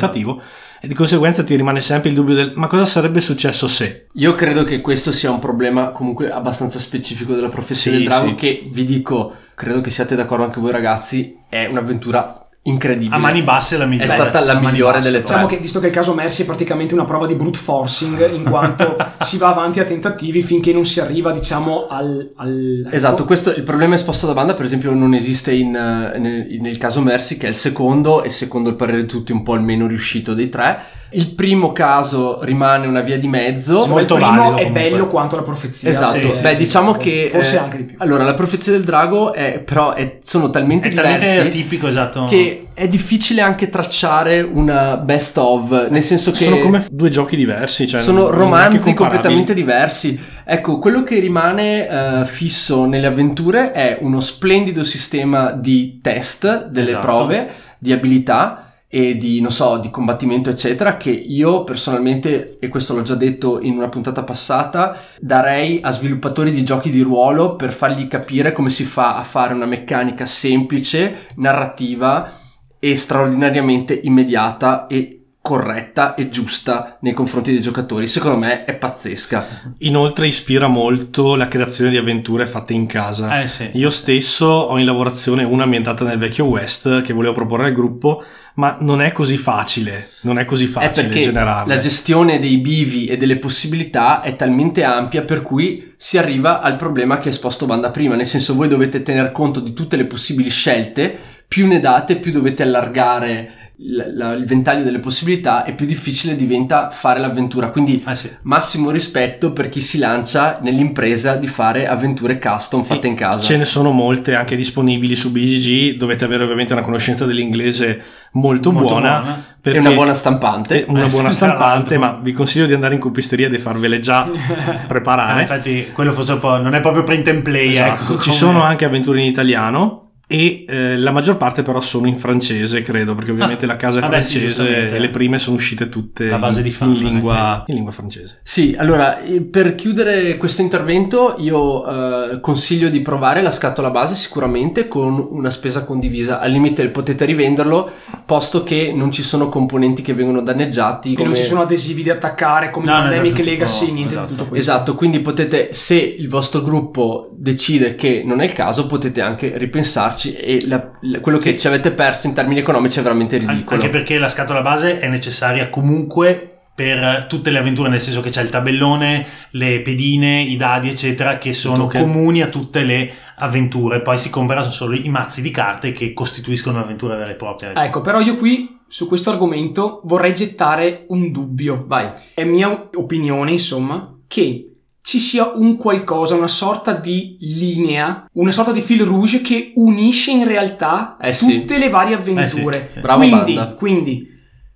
E di conseguenza ti rimane sempre il dubbio del ma cosa sarebbe successo se? Io credo che questo sia un problema comunque abbastanza specifico della profezia Sì, del drago sì. che vi dico, credo che siate d'accordo anche voi ragazzi, è un'avventura incredibile. A mani basse la migliore. È stata la migliore delle tre. Diciamo che visto che il caso Mercy è praticamente una prova di brute forcing in quanto si va avanti a tentativi finché non si arriva diciamo al... al- Esatto, ecco. questo, il problema esposto da banda per esempio non esiste in, eh, nel, nel caso Mercy che è il secondo e secondo il parere di tutti un po' il meno riuscito dei tre. Il primo caso rimane una via di mezzo. Insomma, molto il primo valido è comunque. bello quanto la profezia. Esatto, sì, beh sì, diciamo sì, che... Forse eh, anche di più. Allora, la profezia del drago è, però è- sono talmente È talmente diversi atipico, esatto. che è difficile anche tracciare una best of, nel senso che... Sono come due giochi diversi, cioè sono non- romanzi completamente diversi. Ecco, quello che rimane eh, fisso nelle avventure è uno splendido sistema di test delle Esatto. prove, di abilità e di, non so, di combattimento, eccetera, che io personalmente, e questo l'ho già detto in una puntata passata, darei a sviluppatori di giochi di ruolo per fargli capire come si fa a fare una meccanica semplice, narrativa e straordinariamente immediata e corretta e giusta nei confronti dei giocatori. Secondo me è pazzesca. Inoltre ispira molto la creazione di avventure fatte in casa. Eh sì. Io stesso ho in lavorazione una ambientata nel vecchio West che volevo proporre al gruppo, ma non è così facile, non è così è facile generarle. la gestione dei bivi e delle possibilità è talmente ampia per cui si arriva al problema che ha esposto Banda prima, nel senso voi dovete tener conto di tutte le possibili scelte, più ne date più dovete allargare l- la- il ventaglio delle possibilità e più difficile diventa fare l'avventura. Quindi Eh sì. massimo rispetto per chi si lancia nell'impresa di fare avventure custom fatte in casa. Ce ne sono molte anche disponibili su BGG, dovete avere ovviamente una conoscenza dell'inglese molto, Molto buona. buona. E una buona stampante. e una Eh, buona stampante, ma vi consiglio di andare in copisteria e farvele già Ah, preparare. infatti, quello forse un po', non è proprio print and play. Esatto. ecco, Ci come- sono anche avventure in italiano e eh, la maggior parte però sono in francese, credo, perché ovviamente Ah, la casa è vabbè, sì, francese giustamente. e le prime sono uscite tutte La base in, di in lingua, in lingua francese. Sì, allora per chiudere questo intervento io eh, consiglio di provare la scatola base sicuramente con una spesa condivisa, al limite potete rivenderlo posto che non ci sono componenti che vengono danneggiati. Che come- non ci sono adesivi da attaccare come No, no, Pandemic esatto, Legacy, niente esatto. di tutto questo. Esatto, quindi potete, se il vostro gruppo decide che non è il caso, potete anche ripensarci e la- la- quello che Sì. ci avete perso in termini economici è veramente ridicolo. Anche perché la scatola base è necessaria comunque per tutte le avventure, nel senso che c'è il tabellone, le pedine, i dadi, eccetera, che sono Token. comuni a tutte le avventure. Poi si comprano solo i mazzi di carte che costituiscono un'avventura vera e propria. Ecco, però io qui su questo argomento vorrei gettare un dubbio. Vai. È mia opinione, insomma, che ci sia un qualcosa, una sorta di linea, una sorta di fil rouge che unisce in realtà Eh sì. tutte le varie avventure. Eh sì, sì. Bravo quindi, Banda. quindi,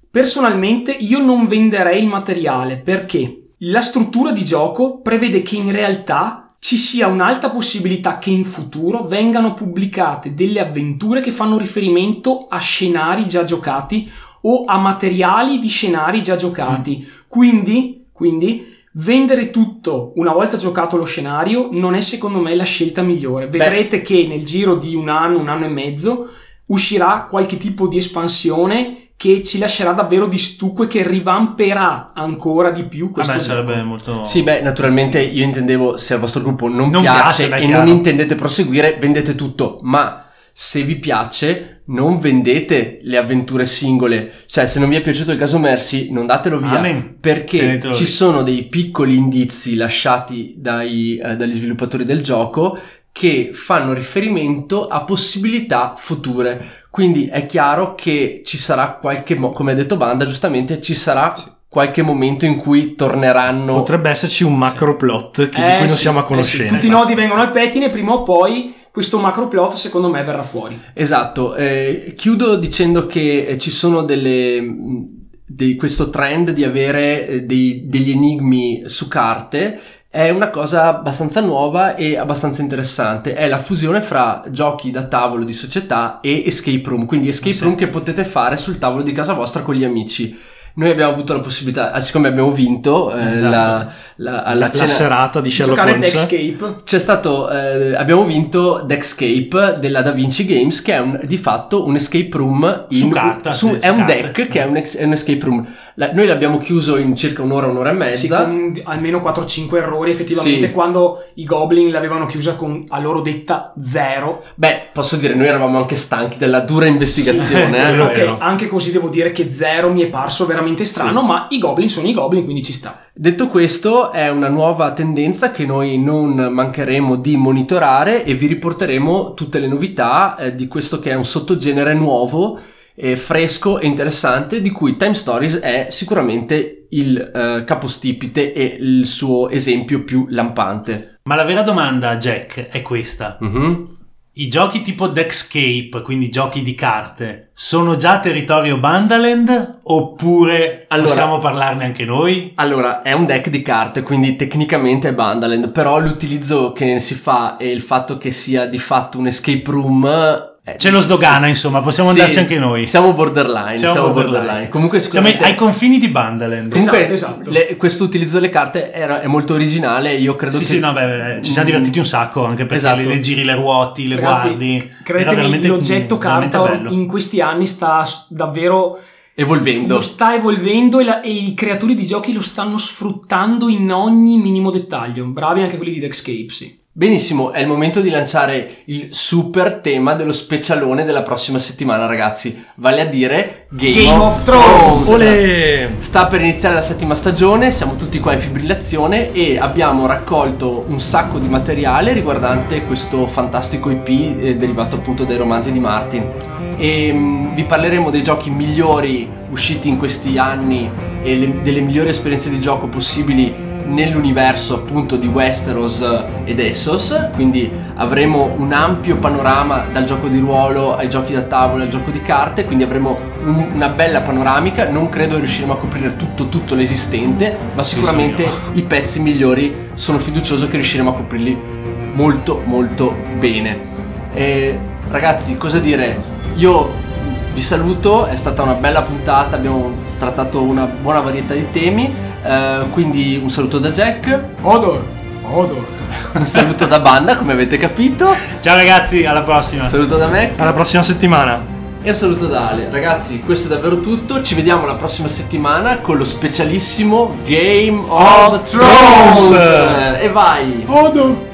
personalmente io non venderei il materiale perché la struttura di gioco prevede che in realtà ci sia un'alta possibilità che in futuro vengano pubblicate delle avventure che fanno riferimento a scenari già giocati o a materiali di scenari già giocati. Quindi, quindi vendere tutto una volta giocato lo scenario non è secondo me la scelta migliore. Vedrete che nel giro di un anno, un anno e mezzo uscirà qualche tipo di espansione che ci lascerà davvero di stucco e che rivamperà ancora di più questo Vabbè, gioco. sarebbe molto... Sì, beh, naturalmente io intendevo se al vostro gruppo non, Non piace, piace, beh, e non intendete proseguire, vendete tutto, ma se vi piace non vendete le avventure singole, cioè se non vi è piaciuto il caso Mercy non datelo via Amen. perché Tenetelo ci lì. sono dei piccoli indizi lasciati dai, eh, dagli sviluppatori del gioco che fanno riferimento a possibilità future. Quindi è chiaro che ci sarà qualche, mo- come ha detto Banda, giustamente ci sarà qualche momento in cui torneranno. Potrebbe esserci un macro plot che- di Eh, cui non sì, siamo a eh sì, conoscenza. Tutti i nodi vengono al pettine, prima o poi questo macro plot secondo me verrà fuori. Esatto, eh, chiudo dicendo che eh, ci sono delle, di questo trend di avere eh, dei- degli enigmi su carte è una cosa abbastanza nuova e abbastanza interessante. È la fusione fra giochi da tavolo di società e escape room, quindi escape Sì. room che potete fare sul tavolo di casa vostra con gli amici. Noi abbiamo avuto la possibilità, ah, siccome abbiamo vinto eh, Esatto. la, la- alla La, la cena, serata di Sherlock Giocare Holmes. Escape. c'è stato, eh, abbiamo vinto Deckscape della Da Vinci Games, che è un- di fatto un escape room in, Su carta, su- sì, è su un carta. deck che è un, ex- è un escape room. La- noi l'abbiamo chiuso in circa un'ora, un'ora e Sì, mezza. con almeno 4-5 errori effettivamente Sì. quando i Goblin l'avevano chiusa con a loro detta zero. Beh, posso dire, noi eravamo anche stanchi della dura investigazione. eh. quello Ok, vero. anche così devo dire che zero mi è parso veramente strano, ma i Goblin sono i Goblin, quindi ci sta. Detto questo, è una nuova tendenza che noi non mancheremo di monitorare e vi riporteremo tutte le novità eh, di questo che è un sottogenere nuovo, eh, fresco e interessante, di cui Time Stories è sicuramente il eh, capostipite e il suo esempio più lampante. Ma la vera domanda, Jack, è questa. Mhm. I giochi tipo Deckscape, quindi giochi di carte, sono già territorio Bandaland oppure Allora- possiamo parlarne anche noi? Allora, è un deck di carte, quindi tecnicamente è Bandaland, però l'utilizzo che ne si fa e il fatto che sia di fatto un escape room... eh, Ce lo sdogana, insomma, possiamo Sì, andarci anche noi. Siamo borderline, Siamo siamo, borderline. borderline. Comunque Siamo sicuramente... ai confini di Bandaland. Esatto, Comunque, esatto. le- questo utilizzo delle carte era- è molto originale. Io credo Sì, che. sì, no, beh, ci siamo Mm. divertiti un sacco anche perché Esatto. le, le giri le ruoti, le Ragazzi, guardi. Credetemi, veramente- l'oggetto veramente carta in questi anni sta davvero Evolvendo. lo sta evolvendo e, la- e i creatori di giochi lo stanno sfruttando in ogni minimo dettaglio. Bravi anche quelli di Deckscape, sì. Benissimo, è il momento di lanciare il super tema dello specialone della prossima settimana, ragazzi. Vale a dire Game, Game of Thrones. Olè! Sta per iniziare la settima stagione, siamo tutti qua in fibrillazione e abbiamo raccolto un sacco di materiale riguardante questo fantastico IP eh, derivato appunto dai romanzi di Martin. E mm, vi parleremo dei giochi migliori usciti in questi anni e le- delle migliori esperienze di gioco possibili nell'universo appunto di Westeros ed Essos, quindi avremo un ampio panorama dal gioco di ruolo ai giochi da tavola al gioco di carte, quindi avremo un- una bella panoramica, non credo riusciremo a coprire tutto tutto l'esistente, ma sicuramente i pezzi migliori. Sono fiducioso che riusciremo a coprirli molto molto bene. E, ragazzi, cosa dire? Io vi saluto, è stata una bella puntata, abbiamo trattato una buona varietà di temi, eh, quindi un saluto da Jack, Odor, odor. un saluto da Banda come avete capito, Ciao ragazzi, alla prossima. un saluto da Mac Alla prossima settimana. e un saluto da Ale. Ragazzi, questo è davvero tutto, ci vediamo la prossima settimana con lo specialissimo Game of, Thrones. E vai! Odor.